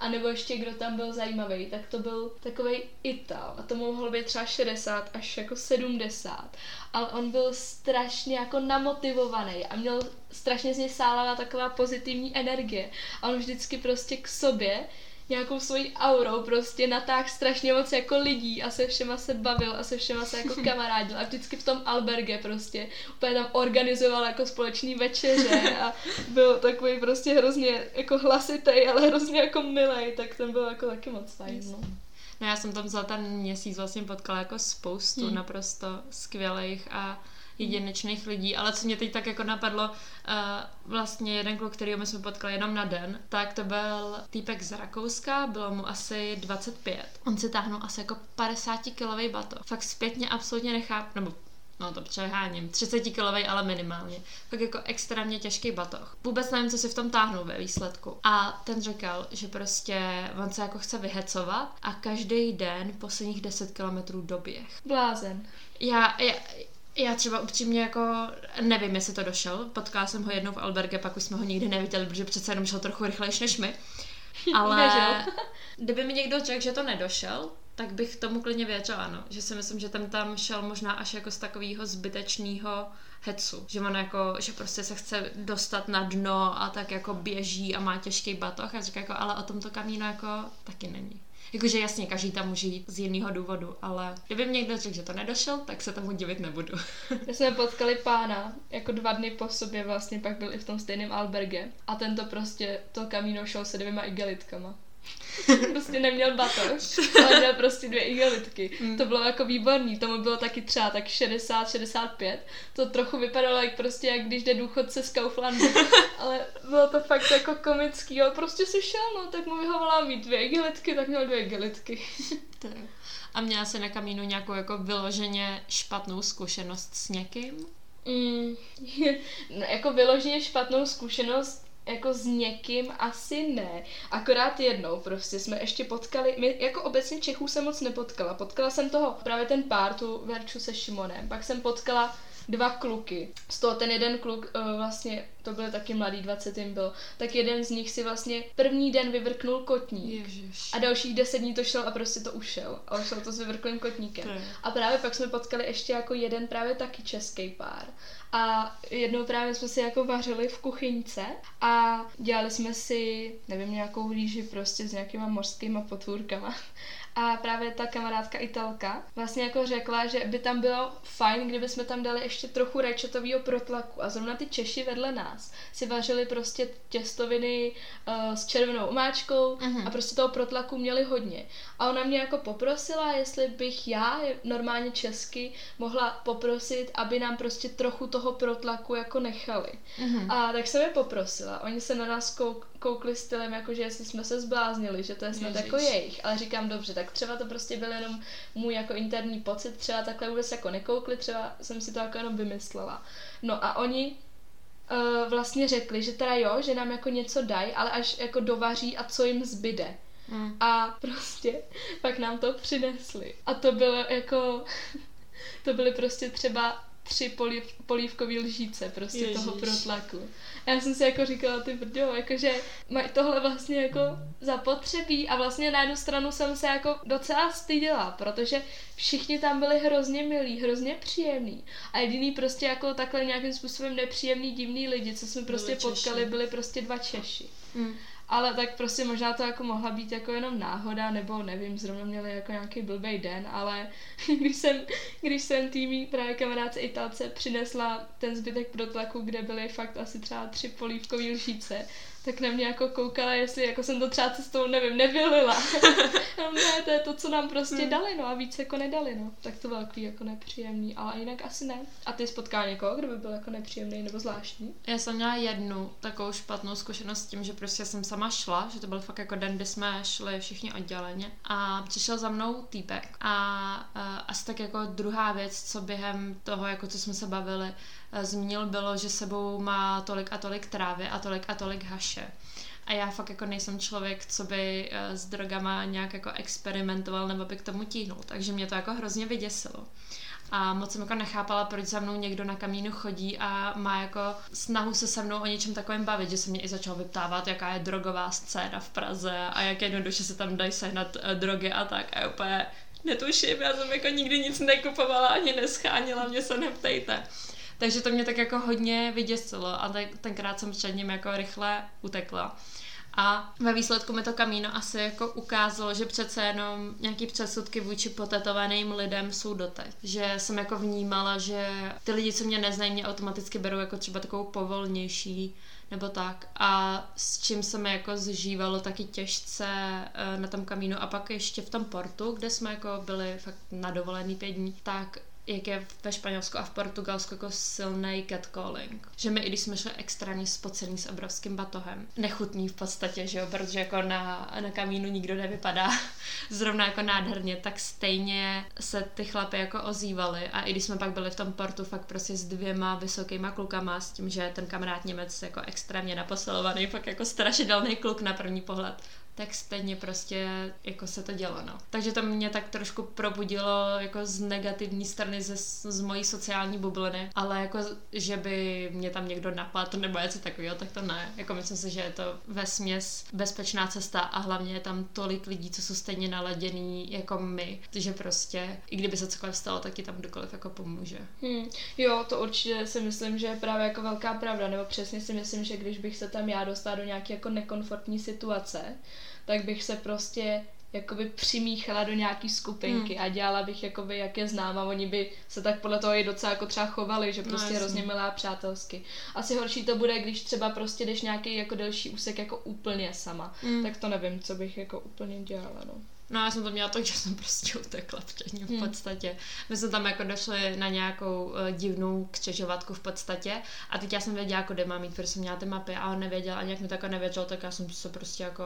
A nebo ještě kdo tam byl zajímavý, tak to byl takový Ital a to mohl být třeba 60 až jako 70. Ale on byl strašně jako namotivovaný a měl strašně z něj sálala taková pozitivní energie. A on vždycky prostě k sobě nějakou svojí aurou prostě natáhl strašně moc jako lidí a se všema se bavil a se všema se jako kamarádil a vždycky v tom alberge prostě úplně tam organizoval jako společný večeře a byl takový prostě hrozně jako hlasitý, ale hrozně jako milej, tak ten byl jako taky moc fajn. No. No já jsem tam za ten měsíc vlastně potkala jako spoustu Hmm. naprosto skvělých a jedinečných lidí, ale co mě teď tak jako napadlo, uh, vlastně jeden kluk, který my jsme potkali jenom na den, tak to byl týpek z Rakouska, bylo mu asi 25. On si táhnul asi jako 50 kilový bato. Fakt zpětně absolutně nechápu, nebo no to přeháním, 30 kilový, ale minimálně. Fakt jako extrémně těžký batoh. Vůbec nevím, co si v tom táhnul ve výsledku. A ten říkal, že prostě on se jako chce vyhecovat a každý den posledních 10 kilometrů doběh. Blázen. Já, já, já třeba upřímně jako nevím, jestli to došel. Potkala jsem ho jednou v Alberge, pak už jsme ho nikdy neviděli, protože přece jenom šel trochu rychlejš než my. Ale kdyby mi někdo řekl, že to nedošel, tak bych tomu klidně věřila, ano. Že si myslím, že ten tam šel možná až jako z takového zbytečného hecu. Že on jako, že prostě se chce dostat na dno a tak jako běží a má těžký batoh a říká jako, ale o tomto kamíno jako taky není. Jakože jasně, každý tam může jít z jiného důvodu, ale kdyby mi někdo řekl, že to nedošel, tak se tomu divit nebudu. My jsme potkali pána, jako dva dny po sobě vlastně, pak byl i v tom stejném alberge a tento prostě to kamíno šel se dvěma igelitkama. prostě neměl batoh, ale měl prostě dvě igelitky. Mm. To bylo jako výborný, tomu bylo taky třeba tak 60-65. To trochu vypadalo jak prostě, jak když jde důchodce z Kauflandu. ale bylo to fakt jako komický, ale prostě si šel, no, tak mu vyhovala mít dvě igelitky, tak měl dvě igelitky. A měla jsi na kamínu nějakou jako vyloženě špatnou zkušenost s někým? Mm, jako vyloženě špatnou zkušenost jako s někým asi ne. Akorát jednou prostě jsme ještě potkali, my jako obecně Čechů jsem moc nepotkala. Potkala jsem toho právě ten pár, tu Verču se Šimonem. Pak jsem potkala dva kluky. Z toho ten jeden kluk uh, vlastně, to byl taky mladý, 20 jim byl, tak jeden z nich si vlastně první den vyvrknul kotník. Ježiš. A dalších deset dní to šel a prostě to ušel. A ušel to s vyvrklým kotníkem. Je. A právě pak jsme potkali ještě jako jeden právě taky český pár. A jednou právě jsme si jako vařili v kuchyňce a dělali jsme si, nevím, nějakou rýži prostě s nějakýma mořskýma potvůrkama. A právě ta kamarádka Italka vlastně jako řekla, že by tam bylo fajn, kdyby jsme tam dali ještě trochu rajčatového protlaku. A zrovna ty Češi vedle nás si vařili prostě těstoviny uh, s červenou omáčkou Mhm. a prostě toho protlaku měli hodně. A ona mě jako poprosila, jestli bych já normálně česky mohla poprosit, aby nám prostě trochu toho protlaku jako nechali. Mhm. A tak jsem je poprosila. Oni se na nás kouk, koukli stylem, jako že jestli jsme se zbláznili, že to je snad Ježiš. jako jejich. Ale říkám dobře, tak třeba to prostě byl jenom můj jako interní pocit, třeba takhle vůbec jako nekoukli, třeba jsem si to jako jenom vymyslela. No a oni uh, vlastně řekli, že teda jo, že nám jako něco dají, ale až jako dovaří a co jim zbyde. Mm. A prostě pak nám to přinesli. A to bylo jako, to byly prostě třeba tři polív, polívkový lžíce prostě Ježiš. toho protlaku. A já jsem si jako říkala, ty brďo, jakože mají tohle vlastně jako zapotřebí a vlastně na jednu stranu jsem se jako docela styděla, protože všichni tam byli hrozně milí, hrozně příjemní a jediný prostě jako takhle nějakým způsobem nepříjemný, divný lidi, co jsme prostě Češi. potkali, byli prostě dva Češi. Mm. Ale tak prostě možná to jako mohla být jako jenom náhoda, nebo nevím, zrovna měli jako nějaký blbý den, ale když jsem, když jsem týmí právě kamarádce Italce přinesla ten zbytek protlaku, kde byly fakt asi třeba tři polívkový lžíce, tak na mě jako koukala, jestli jako jsem to třeba cestou, nevím, nevylila. no, ne, to je to, co nám prostě Hmm. dali, no a víc jako nedali, no. Tak to bylo takový jako nepříjemný, ale jinak asi ne. A ty spotkal někoho, kdo by byl jako nepříjemný nebo zvláštní? Já jsem měla jednu takovou špatnou zkušenost s tím, že prostě jsem sama šla, že to byl fakt jako den, kdy jsme šli všichni odděleně a přišel za mnou týpek a, a asi tak jako druhá věc, co během toho, jako co jsme se bavili, eh, zmínil, bylo, že sebou má tolik a tolik trávy a tolik a tolik haše. A já fakt jako nejsem člověk, co by eh, s drogama nějak jako experimentoval nebo by k tomu tíhnul, takže mě to jako hrozně vyděsilo. A moc jsem jako nechápala, proč za mnou někdo na kamínu chodí a má jako snahu se se mnou o něčem takovém bavit, že se mě i začal vyptávat, jaká je drogová scéna v Praze a jak jednoduše se tam dají sehnat eh, drogy a tak. A úplně netuším, já jsem jako nikdy nic nekupovala ani neschánila, mě se neptejte. Takže to mě tak jako hodně vyděsilo a tak, tenkrát jsem před ním jako rychle utekla. A ve výsledku mi to kamíno asi jako ukázalo, že přece jenom nějaký předsudky vůči potetovaným lidem jsou doteď. Že jsem jako vnímala, že ty lidi, co mě neznají, mě automaticky berou jako třeba takovou povolnější nebo tak. A s čím se mi jako zžívalo taky těžce eh, na tom kamínu a pak ještě v tom portu, kde jsme jako byli fakt na dovolený pět dní, tak jak je ve Španělsku a v Portugalsku jako silný catcalling. Že my, i když jsme šli extrémně spocený s obrovským batohem, nechutný v podstatě, že jo, protože jako na, na kamínu nikdo nevypadá zrovna jako nádherně, tak stejně se ty chlapy jako ozývali a i když jsme pak byli v tom portu fakt prostě s dvěma vysokýma klukama, s tím, že ten kamarád Němec jako extrémně naposilovaný, fakt jako strašidelný kluk na první pohled, tak stejně prostě jako se to dělo, no. Takže to mě tak trošku probudilo jako z negativní strany ze, z mojí sociální bubliny, ale jako, že by mě tam někdo napadl nebo něco takového, tak to ne. Jako myslím si, že je to ve směs bezpečná cesta a hlavně je tam tolik lidí, co jsou stejně naladěný jako my, že prostě, i kdyby se cokoliv stalo, tak ti tam kdokoliv jako pomůže. Hmm. Jo, to určitě si myslím, že je právě jako velká pravda, nebo přesně si myslím, že když bych se tam já dostala do nějaké jako nekomfortní situace, tak bych se prostě jakoby přimíchala do nějaký skupinky Hmm. a dělala bych jakoby, jak je znám a oni by se tak podle toho i docela jako třeba chovali, že No, prostě jasně. hrozně milá přátelsky. Asi horší to bude, když třeba prostě jdeš nějaký jako delší úsek jako úplně sama. Mm. Tak to nevím, co bych jako úplně dělala, no. No já jsem to měla tak, že jsem prostě utekla před ním v Hmm. podstatě. My jsme tam jako došli na nějakou uh, divnou křižovatku v podstatě a teď já jsem věděla, jako kde mám jít, protože jsem měla ty mapy a on nevěděl a nějak mi to jako nevěděl, tak já jsem se prostě jako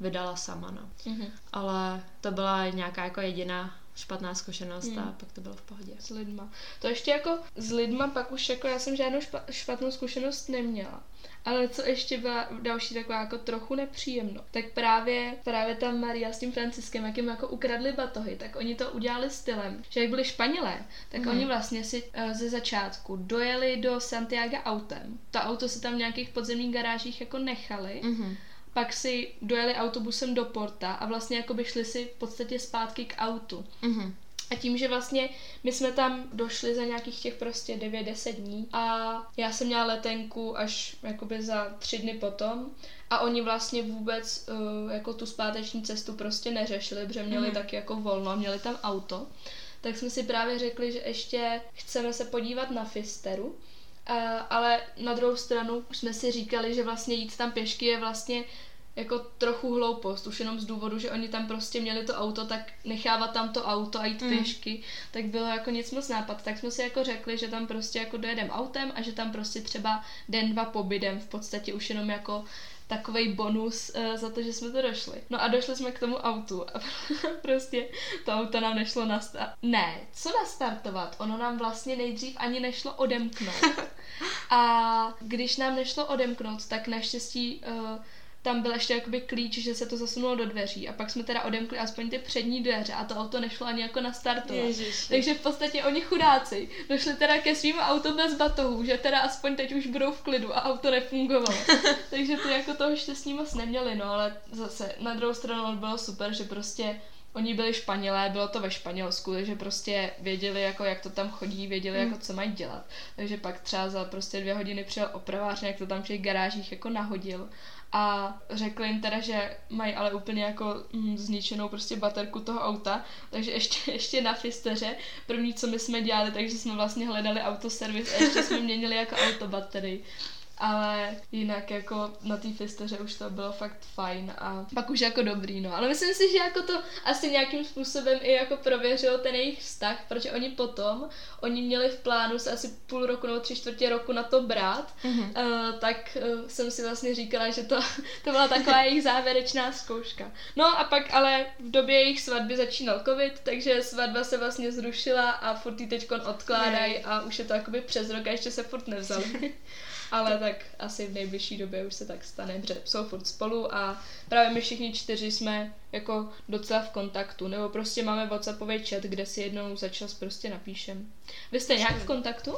vydala sama, no. Mhm. Ale to byla nějaká jako jediná špatná zkušenost Hmm. a pak to bylo v pohodě. S lidma. To ještě jako s lidma pak už jako já jsem žádnou špa, špatnou zkušenost neměla. Ale co ještě byla další taková jako trochu nepříjemno, tak právě, právě ta Maria s tím Franciskem, jak jim jako ukradli batohy, tak oni to udělali stylem, že jak byli Španělé, tak Mhm. oni vlastně si uh, ze začátku dojeli do Santiago autem. To auto si tam v nějakých podzemních garážích jako nechali Mhm. Pak si dojeli autobusem do Porta a vlastně jako by šli si v podstatě zpátky k autu. Mhm. A tím, že vlastně my jsme tam došli za nějakých těch prostě 9-10 dní a já jsem měla letenku až jakoby za tři dny potom a oni vlastně vůbec uh, jako tu zpáteční cestu prostě neřešili, protože měli Mhm. taky jako volno a měli tam auto. Tak jsme si právě řekli, že ještě chceme se podívat na Fisteru, a, ale na druhou stranu už jsme si říkali, že vlastně jít tam pěšky je vlastně jako trochu hloupost, už jenom z důvodu, že oni tam prostě měli to auto, tak nechávat tam to auto a jít Mm. pěšky, tak bylo jako nic moc nápad. Tak jsme si jako řekli, že tam prostě jako dojedem autem a že tam prostě třeba den, dva pobydem v podstatě už jenom jako takový bonus uh, za to, že jsme to došli. No a došli jsme k tomu autu a prostě to auto nám nešlo nastartovat. Ne, co nastartovat? Ono nám vlastně nejdřív ani nešlo odemknout. A když nám nešlo odemknout, tak naštěstí uh, tam byl ještě jakoby klíč, že se to zasunulo do dveří a pak jsme teda odemkli aspoň ty přední dveře a to auto nešlo ani jako nastartovat. Ježiši. Takže v podstatě oni chudáci došli teda ke svým autu bez batohů, že teda aspoň teď už budou v klidu a auto nefungovalo. Takže ty jako toho štěstí moc neměli, no ale zase na druhou stranu bylo super, že prostě Oni byli Španělé, bylo to ve Španělsku, takže prostě věděli, jako, jak to tam chodí, věděli, jako, co mají dělat. Takže pak třeba za prostě dvě hodiny přijel opravář, jak to tam v těch garážích jako nahodil a řekli jim teda, že mají ale úplně jako mm, zničenou prostě baterku toho auta, takže ještě, ještě na Fisteře, první, co my jsme dělali, takže jsme vlastně hledali autoservis a ještě jsme měnili jako autobaterii ale jinak jako na té fisteře už to bylo fakt fajn a pak už jako dobrý, no. Ale myslím si, že jako to asi nějakým způsobem i jako prověřilo ten jejich vztah, protože oni potom, oni měli v plánu se asi půl roku nebo tři čtvrtě roku na to brát, mm-hmm. uh, tak uh, jsem si vlastně říkala, že to, to byla taková jejich závěrečná zkouška. No a pak ale v době jejich svatby začínal covid, takže svatba se vlastně zrušila a furt ji teď odkládají a už je to jakoby přes rok a ještě se furt nevzali. ale tak asi v nejbližší době už se tak stane, protože jsou furt spolu a právě my všichni čtyři jsme jako docela v kontaktu, nebo prostě máme WhatsAppový chat, kde si jednou za čas prostě napíšem. Vy jste nějak v kontaktu?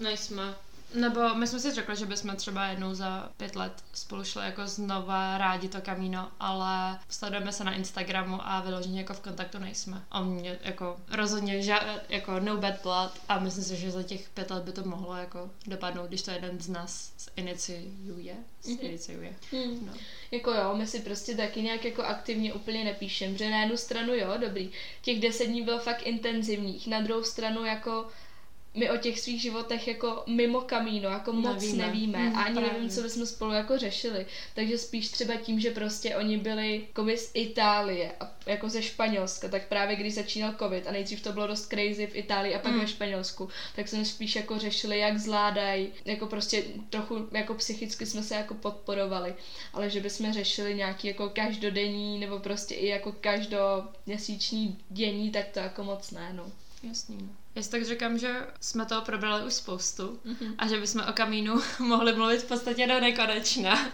Nejsme. Nebo my jsme si řekli, že bychom třeba jednou za pět let spolu šli jako znova rádi to kamíno, ale sledujeme se na Instagramu a vyloženě jako v kontaktu nejsme. A mě jako rozhodně že jako no bad blood a myslím si, že za těch pět let by to mohlo jako dopadnout, když to jeden z nás iniciuje. Mhm. Iniciuje. Mm. No. Jako jo, my si prostě taky nějak jako aktivně úplně nepíšem, že na jednu stranu jo, dobrý, těch deset dní bylo fakt intenzivních, na druhou stranu jako my o těch svých životech jako mimo kamíno, jako moc nevíme, nevíme mm, a ani právě. nevím, co bychom spolu jako řešili. Takže spíš třeba tím, že prostě oni byli jako z Itálie a jako ze Španělska, tak právě když začínal covid a nejdřív to bylo dost crazy v Itálii a pak mm. ve Španělsku, tak jsme spíš jako řešili, jak zvládají, jako prostě trochu jako psychicky jsme se jako podporovali, ale že bychom řešili nějaký jako každodenní nebo prostě i jako každoměsíční dění, tak to jako moc ne, no. Jasný. Já si tak říkám, že jsme toho probrali už spoustu mm-hmm. a že bychom o kamínu mohli mluvit v podstatě do nekonečna.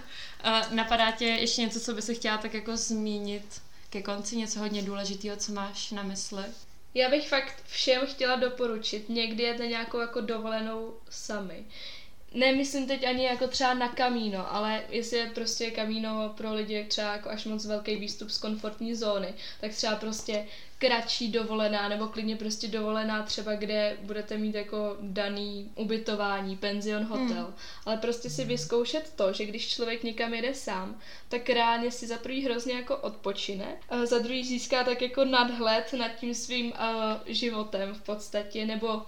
napadá tě ještě něco, co by se chtěla tak jako zmínit ke konci, něco hodně důležitého, co máš na mysli? Já bych fakt všem chtěla doporučit, někdy jete nějakou jako dovolenou sami. Nemyslím teď ani jako třeba na kamíno, ale jestli je prostě kamíno pro lidi třeba jako až moc velký výstup z komfortní zóny, tak třeba prostě kratší dovolená, nebo klidně prostě dovolená třeba, kde budete mít jako daný ubytování, penzion, hotel. Hmm. Ale prostě si vyzkoušet to, že když člověk někam jede sám, tak reálně si za prvý hrozně jako odpočine, a za druhý získá tak jako nadhled nad tím svým uh, životem v podstatě, nebo uh,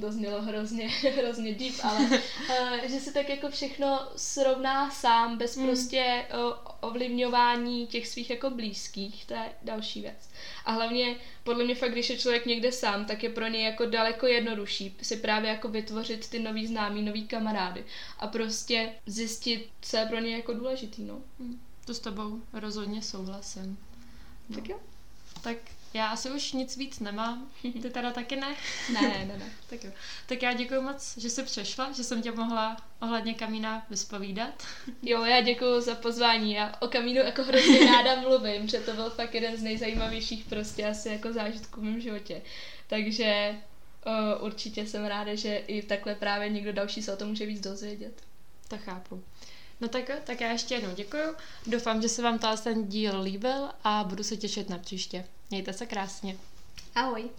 to znělo hrozně, hrozně deep, ale uh, že si tak jako všechno srovná sám, bez hmm. prostě uh, ovlivňování těch svých jako blízkých, to je další věc. A hlavně, podle mě fakt, když je člověk někde sám, tak je pro něj jako daleko jednodušší si právě jako vytvořit ty nový známý, nový kamarády a prostě zjistit, co je pro ně jako důležitý, no. Hmm. To s tebou rozhodně souhlasím. No. Tak jo. Tak já asi už nic víc nemám. Ty teda taky ne? Ne, ne, ne. tak jo. Tak já děkuji moc, že jsi přišla, že jsem tě mohla ohledně kamína vyspovídat. Jo, já děkuji za pozvání. Já o kamínu jako hrozně ráda mluvím, že to byl fakt jeden z nejzajímavějších prostě asi jako zážitků v mém životě. Takže uh, určitě jsem ráda, že i takhle právě někdo další se o tom může víc dozvědět. To chápu. No tak tak já ještě jednou děkuju. Doufám, že se vám ten díl líbil a budu se těšit na příště. Mějte se krásně. Ahoj.